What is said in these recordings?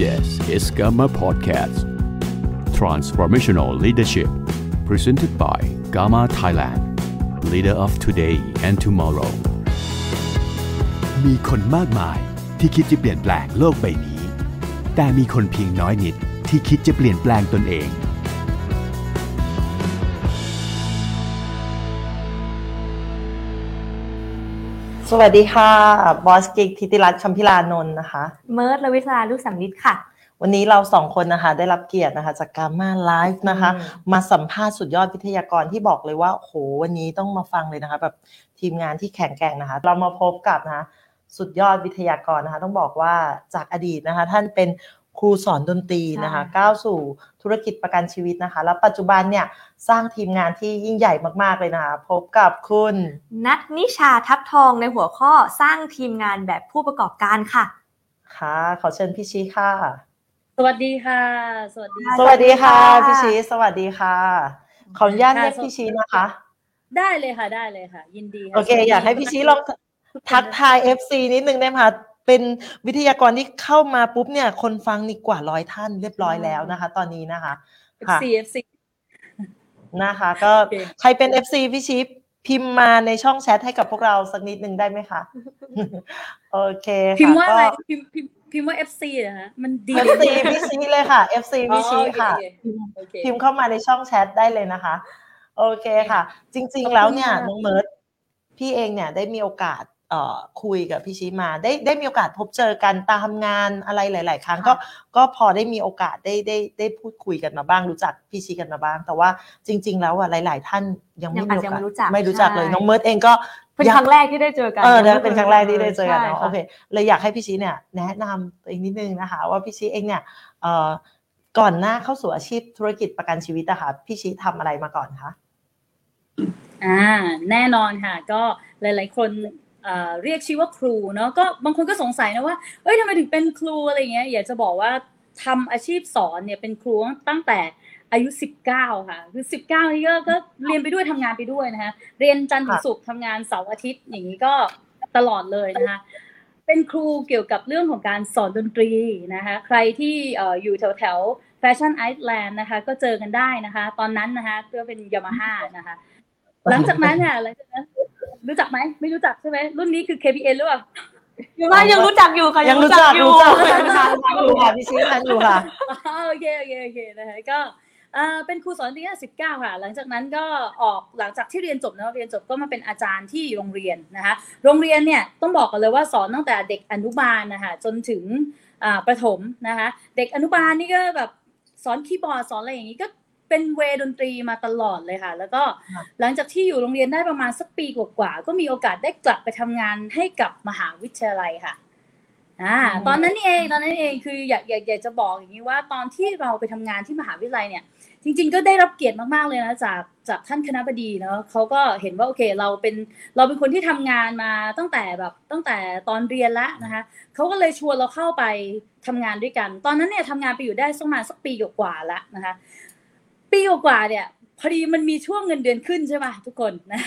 This is Gamma Podcast Transformational Leadership Presented by Gamma Thailand Leader of today and tomorrow มีคนมากมายที่คิดจะเปลี่ยนแปลงโลกใบนี้ แต่มีคนเพียงน้อยนิดที่คิดจะเปลี่ยนแปลงตนเอง สวัสดีค่ะ บอสกิกทิติรัตน์คำพิลานนท์นะคะ เมิร์ดลวิศราลูกสัมฤทธิ์ค่ะ วันนี้เราสองคนนะคะ ได้รับเกียรตินะคะ จากการมาไลฟ์นะคะอืมมาสัมภาษณ์สุดยอดวิทยากรที่บอกเลยว่าโอ้โหวันนี้ต้องมาฟังเลยนะคะ แบบทีมงานที่แข็งแกร่งนะคะ เรามาพบกับนะคะสุดยอดวิทยากรนะคะ ต้องบอกว่าจากอดีตนะคะ ท่านเป็น ครูสอนดนตรีนะคะใช่ก้าวสู่ธุรกิจประกันชีวิตนะคะ แล้วปัจจุบันเนี่ยสร้างทีมงานที่ยิ่งใหญ่มากๆเลยนะคะพบกับคุณ นัทนิชาทับทองในหัวข้อสร้างทีมงานแบบผู้ประกอบการค่ะ ค่ะ ขอเชิญพี่ชี้ค่ะ สวัสดีค่ะ สวัสดีสวัสดีค่ะสวัสดีค่ะพี่ชีสวัสดีค่ะ ขออนุญาตค่ะเรียกสวัสดีพี่ชีนะคะ ได้เลยค่ะได้เลยค่ะ ยินดีะโอเคสวัสดีอยากให้พี่ชีลองทักทาย FC นิดนึงได้ไหมคะ เป็นวิทยากรที่เข้ามาปุ๊บเนี่ย คนฟังนี่กว่าร้อยท่านเรียบร้อยแล้วนะคะ ตอนนี้นะคะค่ะ FC FC นะคะ ก็โอเคใครเป็น FC พี่ชีพิมพ์มาในช่องแชทให้กับพวกเราสักนิดนึงได้ไหมคะโอเคค่ะพิมพ์ว่าอะไรก็พิมพ์พิมพ์พิมพ์ว่า FC นะฮะมันดี FC พี่ชีเลยค่ะ FC พี่ชีค่ะอ๋อโอเคโอเคพิมพ์เข้ามาในช่องแชทได้เลยนะคะ โอเคค่ะ จริง ๆ แล้วเนี่ยขอบคุณค่ะน้องเมิร์ดพี่เองเนี่ยได้มีโอกาสเอ่อ คุยกับพี่ชิมาได้ได้มีโอกาสพบเจอกันตามงานอะไรหลาย ๆ ครั้งค่ะก็ก็พอได้มีโอกาสได้ได้ได้พูดคุยกันมาบ้างรู้จักพี่ชิกันมาบ้าง แต่ว่าจริง ๆ แล้วอะหลาย ๆ ท่านยังไม่ยังมีอาจโอจะกาสไม่รู้จักไม่รู้จักเลยใช่น้องเมิร์ดเองก็เป็นอยากครั้งแรกที่ได้เจอกันเออนะเป็นครั้งแรกที่ได้เจอกันใช่เนาะค่ะโอเคเลยอยากให้พี่ชีเนี่ยแนะนำตัวเองนิดนึงนะคะ ว่าพี่ชีเองเนี่ยเอ่อก่อนหน้าเข้าสู่อาชีพธุรกิจประกันชีวิตอะค่ะพี่ชีทำอะไรมาก่อนคะอ่าแน่นอนค่ะ ก็หลาย ๆ คน เรียกชื่อว่าครูเนาะก็บางคนก็สงสัยนะว่าเอ้ยทำไมถึงเป็นครูอะไรเงี้ยอยากจะบอกว่าทำอาชีพสอนเนี่ยเป็นครูตั้งแต่อายุ 19 ค่ะ คือ 19นี่ก็ก็เรียนไปด้วยทำงานไปด้วยนะคะเรียนจันทร์ถึงศุกร์ทำงานเสาร์อาทิตย์อย่างนี้ก็ตลอดเลยนะคะเป็นครูเกี่ยวกับเรื่องของการสอนดนตรีนะคะใครที่เอ่ออยู่แถวแถว Fashion Island นะคะก็เจอกันได้นะคะ ตอนนั้นนะคะก็เป็นยามาฮ่านะคะหลังจากนั้นค่ะหลังจากนั้น รู้จักไหมไม่รู้จักใช่ไหมรุ่นนี้คือ KPN หรือเปล่ายังว่ายังรู้จักอยู่ค่ะยังรู้จักอยู่รู้จักทันทันทันอยู่ค่ะพี่ชีทันอยู่ค่ะอ๋อโอเคโอเคโอเคนะคะก็อ่าเป็นครูสอนดนตรีตั้งสิบเก้าค่ะ หลังจากนั้นก็ออกหลังจากที่เรียนจบเนอะเรียนจบก็มาเป็นอาจารย์ที่โรงเรียนนะคะโรงเรียนเนี่ยต้องบอกกันเลยว่าสอนตั้งแต่เด็กอนุบาลนะคะจนถึงอ่าประถมนะคะเด็กอนุบาลนี่ก็แบบสอนคีย์บอร์ดสอนอะไรอย่างนี้ก็ เป็นเวย์ดนตรีมาตลอดเลยค่ะ แล้วก็ค่ะหลังจากที่อยู่โรงเรียนได้ประมาณสักปีกว่าๆก็มีโอกาสได้กลับไปทำงานให้กับมหาวิทยาลัยค่ะอ่าอืมตอนนั้นนี่เองตอนนั้นเองคืออยากอยากอยากจะบอกอย่างนี้ว่าตอนที่เราไปทำงานที่มหาวิทยาลัยเนี่ย จริง ๆ ก็ได้รับเกียรติมากๆเลยนะจากจากท่านคณะบดีเนาะเขาก็เห็นว่าโอเคเราเป็นเราเป็นคนที่ทำงานมาตั้งแต่แบบตั้งแต่ตอนเรียนแล้วนะคะเขาก็เลยชวนเราเข้าไปทำงานด้วยกัน ตอนนั้นเนี่ยทำงานไปอยู่ได้สักประมาณสักปีกว่าๆแล้วนะคะ ปีกว่าเนี่ยพอดีมันมีช่วงเงินเดือนขึ้นใช่ไหมทุกคนนะ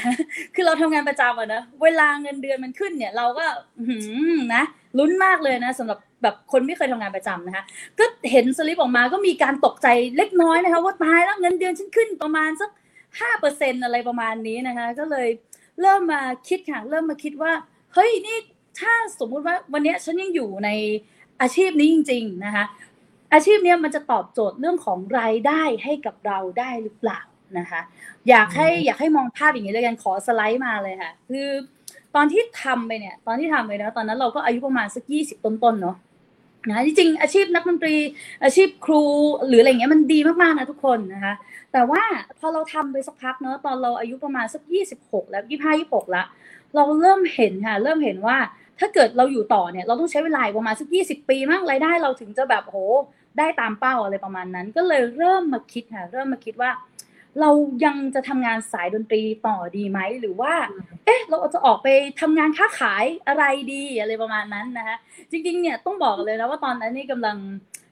คือเราทำงานประจำอะนะเวลาเงินเดือนมันขึ้นเนี่ย เราก็หือนะลุ้นมากเลยนะสำหรับแบบคนไม่เคยทำงานประจำนะคะ ก็เห็นสลิปออกมาก็มีการตกใจเล็กน้อยนะคะ ว่าตายแล้วเงินเดือนฉันขึ้นประมาณสักห้าเปอร์เซ็นอะไรประมาณนี้นะคะ ก็เลยเริ่มมาคิดค่ะเริ่มมาคิดว่า เฮ้ยนี่ถ้าสมมุติว่าวันเนี้ยฉันยังอยู่ในอาชีพนี้จริง ๆ นะคะ อาชีพเนี้ยมันจะตอบโจทย์เรื่องของรายได้ให้กับเราได้หรือเปล่านะคะ อยากให้อืมอยากให้มองภาพอย่างนี้เลยกันขอสไลด์มาเลยค่ะ คือตอนที่ทำไปเนี่ย ตอนที่ทำไปนะตอนนั้นเราก็อายุประมาณสักยี่สิบต้นๆเนาะนะจริงๆอาชีพนักดนตรีอาชีพครูหรืออะไรเงี้ยมันดีมากๆนะทุกคนนะคะ แต่ว่าพอเราทำไปสักพักเนาะตอนเราอายุประมาณสักยี่สิบหกแล้วยี่ห้ายี่หกละเราเริ่มเห็นค่ะ เริ่มเห็นว่า ถ้าเกิดเราอยู่ต่อเนี่ยเราต้องใช้เวลาอีกประมาณสักยี่สิบปีมั้งรายได้เราถึงจะแบบโหได้ตามเป้าอะไรประมาณนั้น ก็เลยเริ่มมาคิดค่ะ เริ่มมาคิดว่า เรายังจะทำงานสายดนตรีต่อดีไหมหรือว่า เอ๊ะ เราจะออกไปทำงานค้าขายอะไรดีอะไรประมาณนั้นนะคะจริงๆเนี่ยต้องบอกเลยนะว่าตอนนั้นนี่กำลัง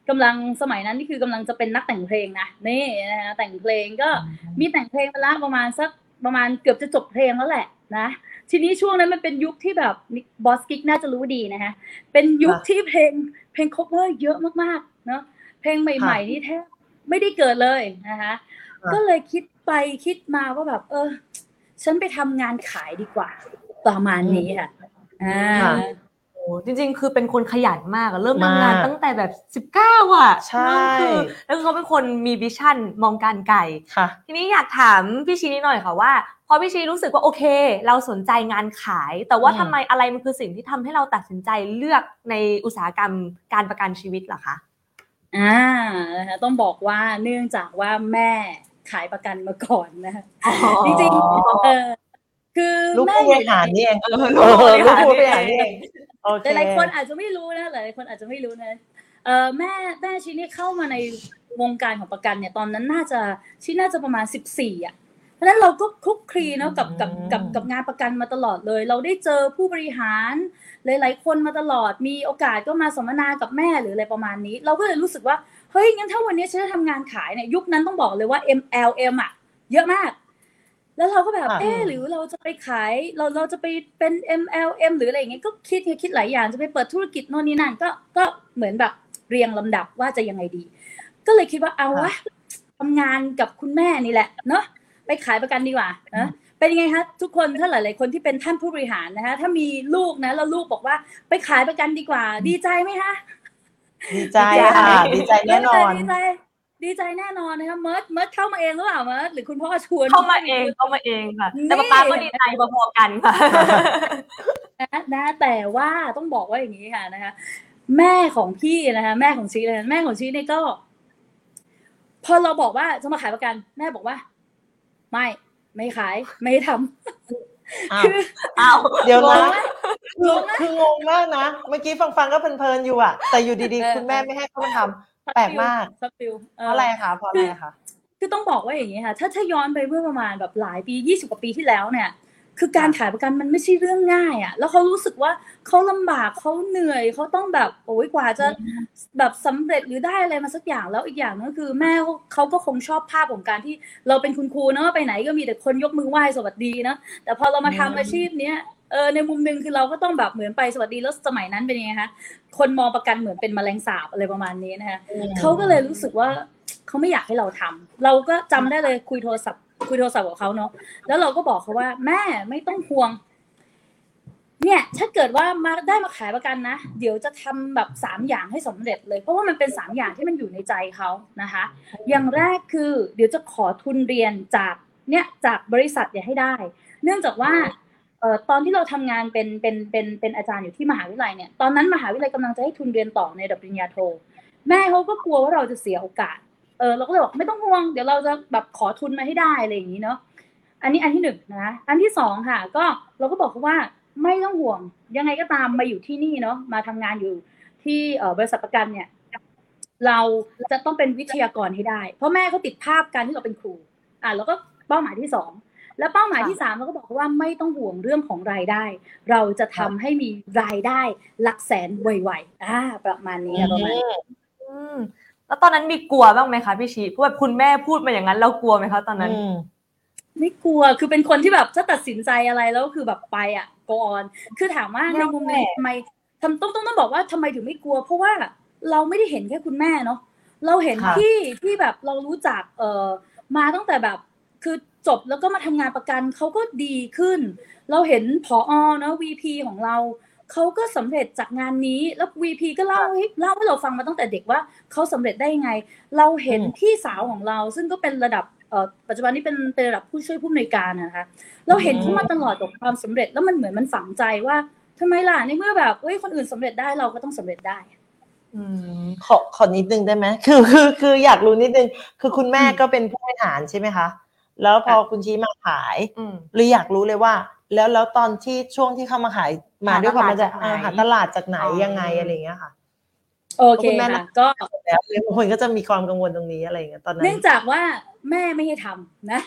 กำลังสมัยนั้นนี่คือกำลังจะเป็นนักแต่งเพลงนะนี่นะคะแต่งเพลงก็มีแต่งเพลงไปละประมาณสักประมาณเกือบจะจบเพลงแล้วแหละนะ ทีนี้ช่วงนั้นมันเป็นยุคที่แบบบอสกิกน่าจะรู้ดีนะฮะ เป็นยุคค่ะที่เพลงเพลง cover เยอะมากๆ เนาะเพลงใหม่ ๆ นี่แทบไม่ได้เกิดเลยนะคะค่ะก็เลยคิดไปคิดมาว่าแบบ เออ ฉันไปทำงานขายดีกว่า ประมาณนี้ค่ะอ่าค่ะ โอ้จริงๆ คือเป็นคนขยันมากอะเริ่มทำงานมากตั้งแต่แบบสิบเก้าอะใช่คือแล้วเขาเป็นคนมีวิชั่นมองการไกลค่ะ ทีนี้อยากถามพี่ชีนิดหน่อยค่ะว่าพอพี่ชีรู้สึกว่าโอเค เราสนใจงานขาย แต่ว่าอืมทำไมอะไรมันคือสิ่งที่ทำให้เราตัดสินใจเลือกในอุตสาหกรรมการประกันชีวิตล่ะคะอ่านะคะต้องบอกว่าเนื่องจากว่าแม่ขายประกันมาก่อนนะคะจริงๆเออ คือลูกแม่ผู้บริหารนี่เองเออเออลูลูกกผู้ผู้บบริริหาหารรนี่นี่เอเองงโอเคหลายๆคนอาจจะไม่รู้นะหลายๆคนอาจจะไม่รู้นะเออแม่แม่ชีนี่เข้ามาในวงการของประกันเนี่ยตอนนั้นน่าจะชีน่าจะประมาณสิบสี่อะเพราะฉะนั้นเราก็คลุกคลีเนาะกับกับกับกับงานประกันมาตลอดเลย เราได้เจอผู้บริหารหลาย ๆ คนมาตลอดมีโอกาสก็มาสัมมนากับแม่หรืออะไรประมาณนี้ เราก็เลยรู้สึกว่าเฮ้ยงั้นถ้าวันนี้ฉันจะทำงานขายเนี่ยยุคนั้นต้องบอกเลยว่า MLM อะเยอะมาก แล้วเราก็แบบ ค่ะ เออหรือเราจะไปขาย เราเราจะไปเป็น MLM หรืออะไรอย่างเงี้ย ก็คิดไงคิดหลายอย่าง จะไปเปิดธุรกิจโน่นนี่นั่น ก็ ก็เหมือนแบบเรียงลำดับว่าจะยังไงดี ก็เลยคิดว่าเอาวะทำงานกับคุณแม่นี่แหละ เนาะ ไปขายประกันดีกว่านะเป็นยังไงคะทุกคน ถ้าหลาย ๆ คนที่เป็นท่านผู้บริหารนะคะ ถ้ามีลูกนะ แล้วลูกบอกว่าไปขายประกันดีกว่า ดีใจไหมคะ ดีใจค่ะ ดีใจแน่นอน ดีใจดีใจ แน่นอนนะคะเมิร์ดเมิร์ดเข้ามาเองหรือเปล่าเมิร์ดหรือคุณพ่อชวนเข้ามาเองเข้ามาเองค่ะ แต่นี่ป๊าป๊าก็ดีใจพอๆกันค่ะนะนะแต่ว่าต้องบอกว่าอย่างนี้ค่ะนะคะ แม่ของพี่นะคะแม่ของชีเลยนะแม่ของชีเนี่ยก็ พอเราบอกว่าจะมาขายประกัน แม่บอกว่า ไม่ ไม่ขาย ไม่ทำอ้าวคืออ้าวเดี๋ยวนะงงไหมคือคืองงมากนะ เมื่อกี้ฟังฟังๆก็เพลินๆอยู่อะแต่อยู่ดีเออๆคุณแม่ไม่ให้เขามาทำ แปลกมากสปิลเพราะอะไรคะเพราะอะไรคะคือต้องบอกว่าอย่างนี้ค่ะถ้าถ้าย้อนไปเมื่อประมาณแบบหลายปียี่สิบกว่าปีที่แล้วเนี่ย คือการขายประกันมันไม่ใช่เรื่องง่ายอะ่ะ แล้วเขารู้สึกว่าเขาลำบากเขาเหนื่อยเขาต้องแบบโอ้ยกว่าจะแบบสำเร็จหรือได้อะไรมาสักอย่างแล้วอีกอย่างนึงก็คือแม่เขาเขาก็คงชอบภาพของการที่เราเป็นคุณครูเนาะไปไหนก็มีแต่คนยกมือไหว้สวัสดีเนาะแต่พอเรามาทำอาชีพเนี้ย เออในมุมหนึงคือเราก็ต้องแบบเหมือนไปสวัสดีแล้วสมัยนั้นเป็นยังไงคะคนมองประกันเหมือนเป็นแมลงสาบอะไรประมาณนี้นะคะเขาก็เลยรู้สึกว่าเขาไม่อยากให้เราทำเราก็จำได้เลยคุยโทรศัพท์คุยโทรศัพท์กับเขาเนาะแล้วเราก็บอกเขาว่า แม่ไม่ต้องห่วง เนี่ยถ้าเกิดว่ามาได้มาขายประกันนะเดี๋ยวจะทำแบบสามอย่างให้สำเร็จเลย เพราะว่ามันเป็นสามอย่างที่มันอยู่ในใจเขานะคะ อย่างแรกคือ เดี๋ยวจะขอทุนเรียนจากเนี่ยจากบริษัทเนี่ยให้ได้ เนื่องจากว่าเอ่อ ตอนที่เราทำงานเป็นเป็นเป็นเป็นอาจารย์อยู่ที่มหาวิทยาลัยเนี่ยตอนนั้นมหาวิทยาลัยกำลังจะให้ทุนเรียนต่อในระดับปริญญาโท แม่เขาก็กลัวว่าเราจะเสียโอกาสเออเราก็เลยบอกไม่ต้องห่วงเดี๋ยวเราจะแบบขอทุนมาให้ได้อะไรอย่างนี้เนาะอันนี้อันที่หนึ่งนะอันที่สองค่ะ ก็เราก็บอกเขาว่าไม่ต้องห่วง ยังไงก็ตามมาอยู่ที่นี่เนาะมาทำงานอยู่ที่บริษัทประกันเนี่ย เราจะต้องเป็นวิทยากรให้ได้ เพราะแม่เขาติดภาพการที่เราเป็นครู อะแล้วก็เป้าหมายที่สอง แล้วเป้าหมายที่สามเราก็บอกเขาว่าไม่ต้องห่วงเรื่องของรายได้ เราจะทำให้มีรายได้หลักแสนไวๆอ่าประมาณนี้ค่ะประมาณนี้อืมแล้วตอนนั้นมีกลัวบ้างไหมคะพี่ชีเพราะแบบคุณแม่พูดมาอย่างนั้น เรากลัวไหมคะตอนนั้นอืมไม่กลัวคือเป็นคนที่แบบจะตัดสินใจอะไรแล้วคือแบบไปอะ go on คือถามว่าในมุมหนึงทำไมทำต้องต้องต้องบอกว่าทำไมถึงไม่กลัว เพราะว่าเราไม่ได้เห็นแค่คุณแม่เนาะเราเห็นค่ะที่ที่แบบเรารู้จักเอ่อมาตั้งแต่แบบ คือจบแล้วก็มาทำงานประกันเขาก็ดีขึ้น เราเห็นผอเนาะ VP ของเราเขาก็สำเร็จจากงานนี้แล้ว VP ก็เล่าให้เล่าให้เราฟังมาตั้งแต่เด็กว่าเขาสำเร็จได้ยังไง เราเห็นอืมพี่สาวของเรา ซึ่งก็เป็นระดับเอ่อปัจจุบันนี้เป็นเป็นระดับผู้ช่วยผู้อำนวยการนะคะเราเห็นเขามาตลอดกับความสำเร็จแล้วมันเหมือนมันฝังใจว่าทำไมล่ะในเมื่อแบบเฮ้ยคนอื่นสำเร็จได้เราก็ต้องสำเร็จได้อืมขอขอนิดนึงได้ไหมคือคือคืออยากรู้นิดนึง คือคุณแม่อืมก็เป็นผู้บริหารใช่ไหมคะ แล้วพอคุณชี้มาขายอืมหรืออยากรู้เลยว่า แล้วแล้วตอนที่ช่วงที่เข้ามาขายมาหาด้วยความมันจะตลาดจากไหนอ่าหาตลาดจากไหนอ๋อยังไงอะไรอย่างเงี้ยค่ะโอเคคุณแม่ค่ะนะก็แล้วเลยบางคนก็จะมีความกังวลตรงนี้อะไรอย่างเงี้ยตอนนั้นเนื่องจากว่าแม่ไม่ให้ทำนะ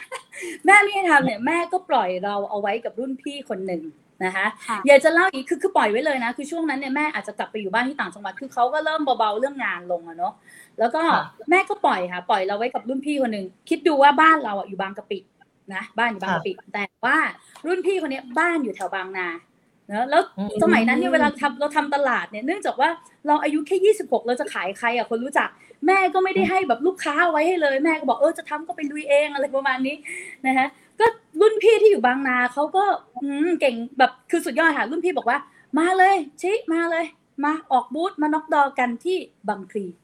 แม่ไม่ให้ทำเนี่ยแม่ก็ปล่อยเราเอาไว้กับรุ่นพี่คนหนึ่งนะคะค่ะอยากจะเล่าอีกคือคือปล่อยไว้เลยนะ คือช่วงนั้นเนี่ยแม่อาจจะกลับไปอยู่บ้านที่ต่างจังหวัดคือเขาก็เริ่มเบาๆเรื่องงานลงอะเนาะ แล้วก็ค่ะแม่ก็ปล่อยค่ะ ปล่อยเราไว้กับรุ่นพี่คนหนึ่งคิดดูว่าบ้านเราอะอยู่บางกะปินะบ้านอยู่บางกะปิแต่ว่ารุ่นพี่คนเนี้ยบ้านอยู่แถวบางนาเนอะแล้วอืมสมัยนั้นเนี่ยเวลาทำเราทำตลาดเนี่ยเนื่องจากว่าเราอายุแค่ยี่สิบหกเราจะขายใครอะคนรู้จัก แม่ก็ไม่ได้ให้แบบลูกค้าเอาไว้ให้เลยแม่ก็บอกเออจะทำก็ไปลุยเองอะไรประมาณนี้นะฮะก็รุ่นพี่ที่อยู่บางนาเขาก็อืมเก่งแบบคือสุดยอดค่ะรุ่นพี่บอกว่า มาเลยชิมาเลย มาออกบูธมาน็อกดอกันที่บางพลีอืม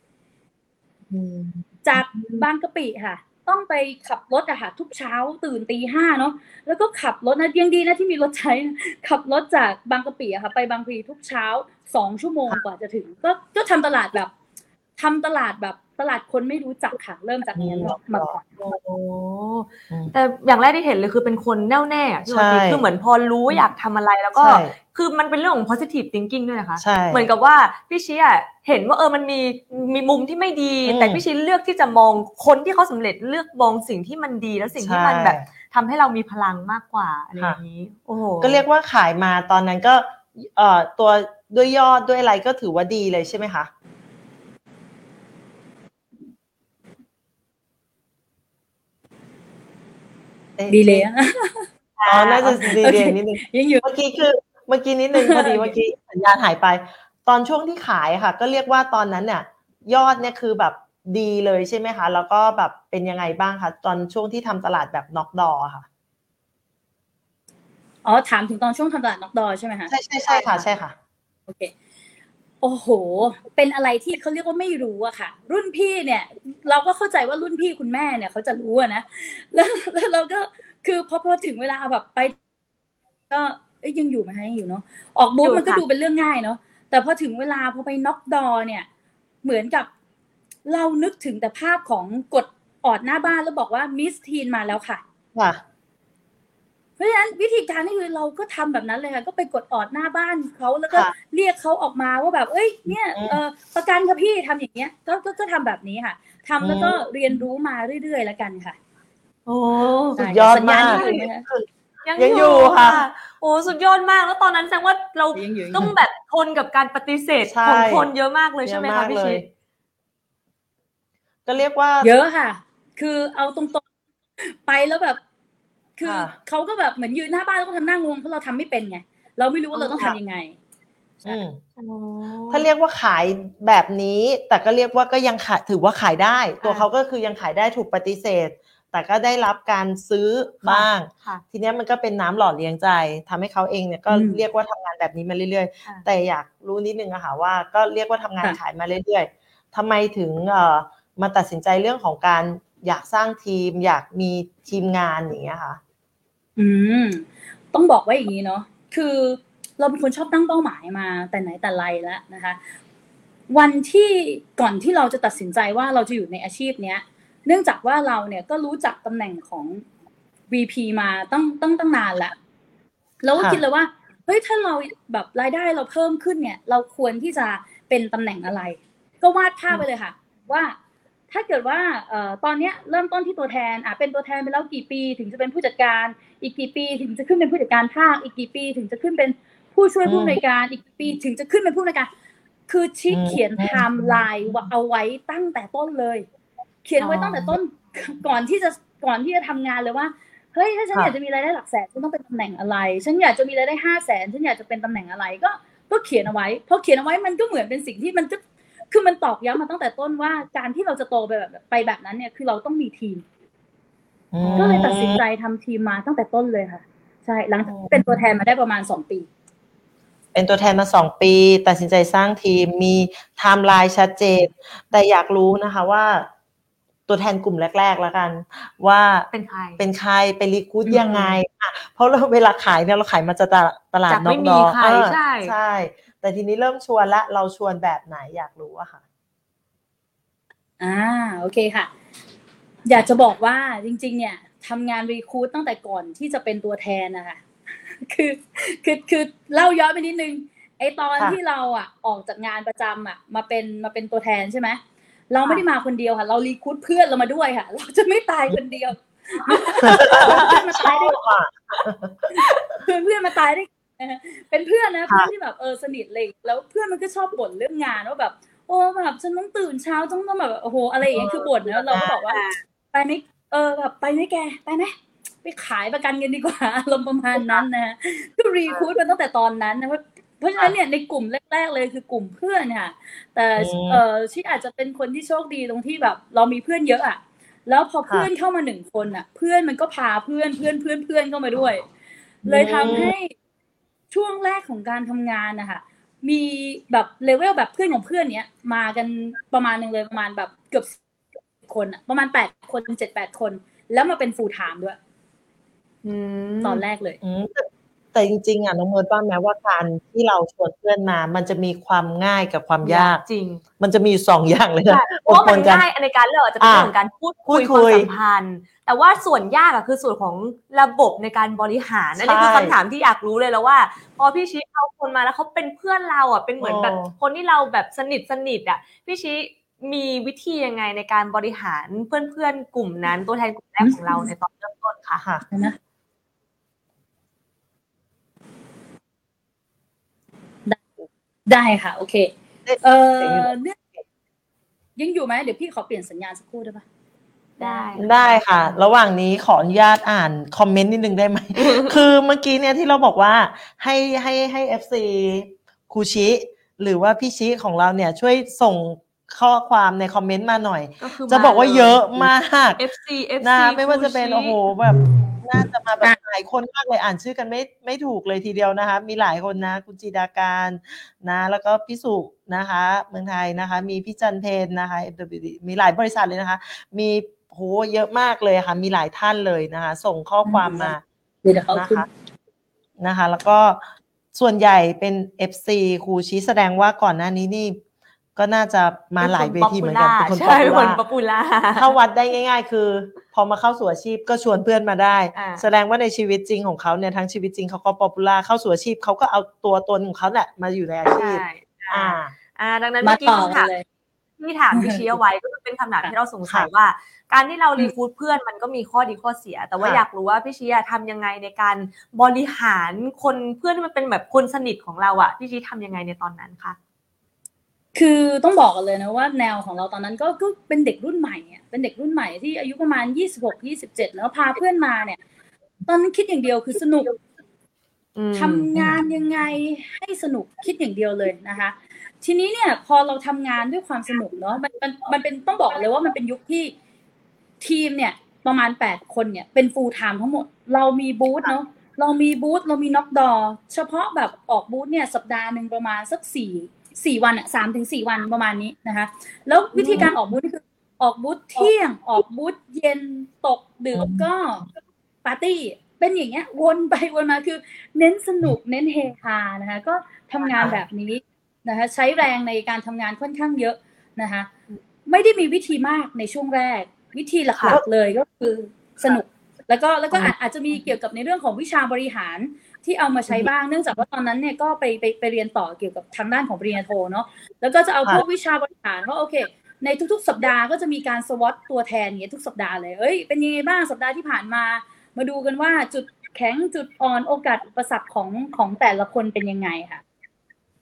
จากบางกะปิค่ะ ต้องไปขับรถอะค่ะทุกเช้าตื่นตีห้าเนาะแล้วก็ขับรถนะยังดีนะที่มีรถใช้นะขับรถจากบางกะปิอะค่ะ ไปบางพลีทุกเช้าสองชั่วโมงกว่าจะถึง ก็ก็ทำตลาดแบบทำตลาดแบบตลาดคนไม่รู้จักค่ะเริ่มจากนี้มาก่อนโอ้อืมแต่อย่างแรกที่เห็นเลยคือเป็นคนแน่วแน่อะพี่วันดีใช่คือเหมือนพอรู้ว่าอยากทำอะไรแล้วก็ใช่คือมันเป็นเรื่องของ positive thinking ด้วยนะคะใช่เหมือนกับว่าพี่ชี้อะ เห็นว่าเออมันมีมีมุมที่ไม่ดีอืมแต่พี่ชี้เลือกที่จะมองคนที่เขาสำเร็จเลือกมองสิ่งที่มันดีแล้วสิ่งที่มันแบบทำให้เรามีพลังมากกว่าอะไรอย่างนี้โอ้โหก็เรียกว่าขายมาตอนนั้นก็เอ่อตัวด้วยยอดด้วยอะไรก็ถือว่าดีเลยใช่ไหมคะอ๊ะดีเลยอะอ๋อน่าจะดีเลยนิดนึงยังอยู่เมื่อกี้คือ เมื่อกี้นิดนึงพอดีเมื่อกี้สัญญาณหายไป ตอนช่วงที่ขายค่ะ ก็เรียกว่าตอนนั้นเนี่ยยอดเนี่ยคือแบบดีเลยใช่ไหมคะ แล้วก็แบบเป็นยังไงบ้างคะตอนช่วงที่ทำตลาดแบบน็อกดอค่ะอ๋อถามถึงตอนช่วงทำตลาดน็อกดอใช่ไหมคะใช่ใช่ใช่ค่ะใช่ค่ะโอเคโอ้โห เป็นอะไรที่เขาเรียกว่าไม่รู้อะค่ะ รุ่นพี่เนี่ย เราก็เข้าใจว่ารุ่นพี่คุณแม่เนี่ยเขาจะรู้อะนะแล้วแล้วเราก็คือพอพอถึงเวลาแบบไป ก็เอ้ยยังอยู่ไหมคะยังอยู่เนาะออกบูธอยู่มันก็ค่ะดูเป็นเรื่องง่ายเนาะ แต่พอถึงเวลาพอไปน็อกดอเนี่ย เหมือนกับเรานึกถึงแต่ภาพของกดออดหน้าบ้านแล้วบอกว่ามิสทีนมาแล้วค่ะค่ะเพราะฉะนั้นวิธีการนี่คือเราก็ทำแบบนั้นเลยค่ะก็ไปกดออดหน้าบ้านเขาแล้วก็ค่ะเรียกเขาออกมาว่าแบบ เอ้ย เนี่ยอืมเออประกันค่ะพี่ทำอย่างเงี้ย ก็ก็ก็ทำแบบนี้ค่ะทำแล้วก็อืมเรียนรู้มาเรื่อยๆแล้วกันค่ะ โอ้สุดยอดมากสัญญาณอ ยู่ไหมคะยังอยู่ค่ะ โอ้สุดยอดมากแล้วตอนนั้นแสดงว่าเรายังอยู่ต้องแบบทนกับการปฏิเสธใช่ของคนเยอะมากเลยใช่ไหมเยอะคะมากพี่เลชิยก็เรียกว่า เยอะค่ะ คือเอาตรงๆไปแล้วแบบ คือค่ะเขาก็แบบเหมือนยืนหน้าบ้านแล้วก็ทำหน้างงเพราะเราทำไม่เป็นไงเราไม่รู้ว่าเราต้องทำยังไงอืมโอ้ถ้าเรียกว่าขายแบบนี้ แต่ก็เรียกว่าก็ยังขายถือว่าขายได้ ตัวเขาก็คือยังขายได้ถูกปฏิเสธ แต่ก็ได้รับการซื้อบ้างค่ะทีเนี้ยมันก็เป็นน้ำหล่อเลี้ยงใจทำให้เขาเองเนี่ยก็อืมเรียกว่าทำงานแบบนี้มาเรื่อยค่ะๆแต่อยากรู้นิดนึงอะค่ะว่าก็เรียกว่าทำงานค่ะขายมาเรื่อยๆทำไมถึงเอ่อมาตัดสินใจเรื่องของการอยากสร้างทีม อยากมีทีมงานอย่างเงี้ยค่ะ อืม ต้องบอกว่าอย่างนี้เนาะคือเราเป็นคนชอบตั้งเป้าหมายมาแต่ไหนแต่ไรแล้วนะคะ วันที่ก่อนที่เราจะตัดสินใจว่าเราจะอยู่ในอาชีพเนี้ย เนื่องจากว่าเราเนี่ยก็รู้จักตำแหน่งของ VP มาตั้งตั้งตั้งนานแล้วเราก็คิดเลยว่าเฮ้ยถ้าเราแบบรายได้เราเพิ่มขึ้นเนี่ย เราควรที่จะเป็นตำแหน่งอะไร ก็วาดภาพไปเลยค่ะ ว่าถ้าเกิดว่าตอนเนี้ยเริ่มต้นที่ตัวแทนอะเป็นตัวแทนไปแล้วกี่ปี ถึงจะเป็นผู้จัดการ อีกกี่ปี ถึงจะขึ้นเป็นผู้จัดการภาค อีกกี่ปี ถึงจะขึ้นเป็นผู้ช่วยผู้อำนวยการ อีกปี ถึงจะขึ้นเป็นผู้อำนวยการ คือชิคเขียนไทม์ไลน์เอาไว้ตั้งแต่ต้นเลย เขียนไว้ตั้งแต่ต้นก่อนที่จะก่อนที่จะทำงานเลยว่าเฮ้ยถ้าฉันค่ะอยากจะมีรายได้หลักแสนฉันต้องเป็นตำแหน่งอะไร ฉันอยากจะมีรายได้ห้าแสนฉันอยากจะเป็นตำแหน่งอะไรก็ก็เขียนเอาไว้พอเขียนเอาไว้มันก็เหมือนเป็นสิ่งที่มันก็คือมันตอกย้ำมาตั้งแต่ต้นว่าการที่เราจะโตไปแบบไปแบบนั้นเนี่ยคือเราต้องมีทีม ก็เลยตัดสินใจทำทีมมาตั้งแต่ต้นเลยค่ะใช่หลังจากที่เป็นตัวแทนมาได้ประมาณสองปี เป็นตัวแทนมาสองปี ตัดสินใจสร้างทีมมีไทม์ไลน์ชัดเจน แต่อยากรู้นะคะว่า ตัวแทนกลุ่มแรก ๆ แล้วกัน ว่าเป็นใครเป็นใครไปรีคูดอืมยังไงอะเพราะเราเวลาขายเนี่ยเราขายมาจะตลาดตลาดจากนอไม่กมีดอใครเออใช่ใช่ แต่ทีนี้เริ่มชวนละเราชวนแบบไหนอยากรู้อะค่ะอ่าโอเคค่ะ อยากจะบอกว่าจริง ๆ เนี่ยทำงานรีคูดตั้งแต่ก่อนที่จะเป็นตัวแทนนะคะคือคือคือเล่าย้อนไปนิดนึงไอตอนค่ะที่เราอะออกจากงานประจำอะ มาเป็นมาเป็นตัวแทนใช่ไหม เราไม่ได้มาคนเดียวค่ะ เรารีคูดเพื่อนเรามาด้วยค่ะ เราจะไม่ตายคนเดียวเพื่อนมาชตายอได้บอะเพื่อนเพื่อนมาตายได้นะคะเป็นเพื่อนนะค่ะเพื่อนที่แบบเออสนิทเลยแล้วเพื่อนมันก็ชอบบ่นเรื่องงานว่าแบบ โอ้แบบฉันต้องตื่นเช้าต้องต้องแบบโอ้โหอะไรอย่างเงี้ยคือบ่นนะเราก็บอกว่า ไปไหมเออแบบไปไหมแกไปไหมไปขายประกันกันดีกว่าอารมณ์ประมาณนั้นนะฮะก็รีคูดมาตั้งแต่ตอนนั้นนะเพราะ เพราะฉะนั้นเนี่ยในกลุ่มแรก ๆ เลยคือกลุ่มเพื่อนค่ะ แต่อืมเออชิอาจจะเป็นคนที่โชคดีตรงที่แบบ เรามีเพื่อนเยอะอะแล้วพอเพื่อนเข้ามาหนึ่งคนอะเพื่อนมันก็พาเพื่อนเพื่อนเพื่อนเพื่อนเข้ามาด้วย เลยทำให้ช่วงแรกของการทำงานนะคะมีแบบเลเวลแบบเพื่อนของเพื่อนเนี้ยมากันประมาณหนึ่งเลยประมาณแบบเกือบ10คนอะประมาณแปดคนเจ็ดแปดคน แล้วมาเป็น full-time ด้วยอืมตอนแรกเลยอืม แต่แต่จริงๆอะน้องเมิร์ดว่าแม้ว่าการที่เราชวนเพื่อนมา มันจะมีความง่ายกับความยากจริง มันจะมีอยู่สองอย่างเลยนะใช่เพราะมันเป็นกันง่ายในการเลือกอาจจะเป็นอ่าเรื่องของการพูดคุยพูดคุความสัมพันธ์ แต่ว่าส่วนยากอะคือส่วนของระบบในการบริหารอันนี้คือใช่คำถามที่อยากรู้เลยแล้วว่า พอพี่ชิเอาคนมาแล้วเขาเป็นเพื่อนเราอะเป็นเหมือนโอ้แบบคนที่เราแบบสนิทสนิทอะพี่ชิมีวิธียังไงในการบริหารเพื่อนๆกลุ่มนั้น ตัวแทนกลุ่มแรกของเราในตอนเริ่มต้นค่ะค่ะนะ ได้ค่ะ โอเค เออเนี่ยยังอยู่ไหมเดี๋ยวพี่ขอเปลี่ยนสัญญาณสักครู่ได้ปะได้ได้ค่ะ ระหว่างนี้ขออนุญาตอ่าน comment นิดนึงได้ไหม คือเมื่อกี้เนี่ยที่เราบอกว่าให้ให้ให้ FC ครูชิหรือว่าพี่ชิของเราเนี่ยช่วยส่งข้อความใน comment มาหน่อยก็คือจะบอกว่าเยอะมาก FC นะ FC ไม่ว่าจะเป็นโอ้โหแบบ น่าจะมาแบบหลายคนมากเลยอ่านชื่อกันไม่ไม่ถูกเลยทีเดียวนะคะ มีหลายคนนะ คุณจีดาการนะ แล้วก็พี่สุนะคะ เมืองไทยนะคะ มีพี่จันเพ็ญนะคะ FWD มีหลายบริษัทเลยนะคะ มีโหเยอะมากเลยค่ะ มีหลายท่านเลยนะคะ ส่งข้อความมาเดี๋ยวเขานะขึ้นคะนะคะ แล้วก็ส่วนใหญ่เป็น FC ครูชี้แสดงว่าก่อนหน้านี้นี่ ก็น่าจะมาหลายเวทีเหมือนกันเป็นคนใช่เป็นคน popular ถ้าวัดได้ง่าย ๆ คือ พอมาเข้าสู่อาชีพก็ชวนเพื่อนมาได้อ่าแสดงว่าในชีวิตจริงของเขาเนี่ยทั้งชีวิตจริงเขาก็ popular เข้าสู่อาชีพเขาก็เอาตัวตนของเขาแหละมาอยู่ในอาชีใช่พอ่าอ่าดังนั้นมาเมื่อกี้ต่อคำถามเลยที่ถามพี่ชี้เอาไว้ก็คือเป็นคำถามที่เราสงสัยค่ะว่า การที่เรารีฟูดเพื่อนมันก็มีข้อดีข้อเสีย แต่ว่าค่ะอยากรู้ว่าพี่ชี้อะทำยังไงในการบริหารคนเพื่อนที่มันเป็นแบบคนสนิทของเราอะพี่ชี้ทำยังไงในตอนนั้นคะ คือต้องบอกกันเลยนะว่าแนวของเราตอนนั้นก็ก็เป็นเด็กรุ่นใหม่อะเป็นเด็กรุ่นใหม่ที่อายุประมาณยี่สิบหกยี่สิบเจ็ดแล้วพาเพื่อนมาเนี่ย ตอนนั้นคิดอย่างเดียวคือสนุกอืมทำงานยังไงให้สนุกคิดอย่างเดียวเลยนะคะ ทีนี้เนี่ยพอเราทำงานด้วยความสนุกเนาะมันมันมันเป็นต้องบอกเลยว่ามันเป็นยุคที่ทีมเนี่ยประมาณแปดคนเนี่ยเป็นฟูลไทม์ทั้งหมด เรามีบูธเนาะเรามีบูธเรามีน็อกดอเฉพาะแบบออกบูธเนี่ยสัปดาห์หนึ่งประมาณสักสี่ สี่วันอะสามถึงสี่วันประมาณนี้นะคะแล้ววิธีการออกบูธนี่คือออกบูธเที่ยง ออกบูธเย็นตกดึกก็ปาร์ตี้เป็นอย่างเงี้ยวนไปวนมาคือ เน้นสนุกเน้นเฮฮานะคะก็ทำงานแบบนี้นะคะใช้แรงในการทำงานค่อนข้างเยอะนะคะไม่ได้มีวิธีมากในช่วงแรก วิธีหลักๆเลยก็คือสนุก แล้วก็แล้วก็อาจอาจจะมีเกี่ยวกับในเรื่องของวิชาบริหาร ที่เอามาใช้บ้างเนื่องจากว่าตอนนั้นเนี่ยก็ไปไปไปเรียนต่อเกี่ยวกับทางด้านของปริญญาโทเนาะแล้วก็จะเอาพวกวิชาบริหารว่าโอเค ในทุกๆ สัปดาห์ก็จะมีการสวอตตัวแทนอย่างเงี้ยทุกสัปดาห์เลยเอ้ยเป็นยังไงบ้างสัปดาห์ที่ผ่านมา มาดูกันว่าจุดแข็งจุดอ่อนโอกาสอุปสรรคของของแต่ละคนเป็นยังไงค่ะ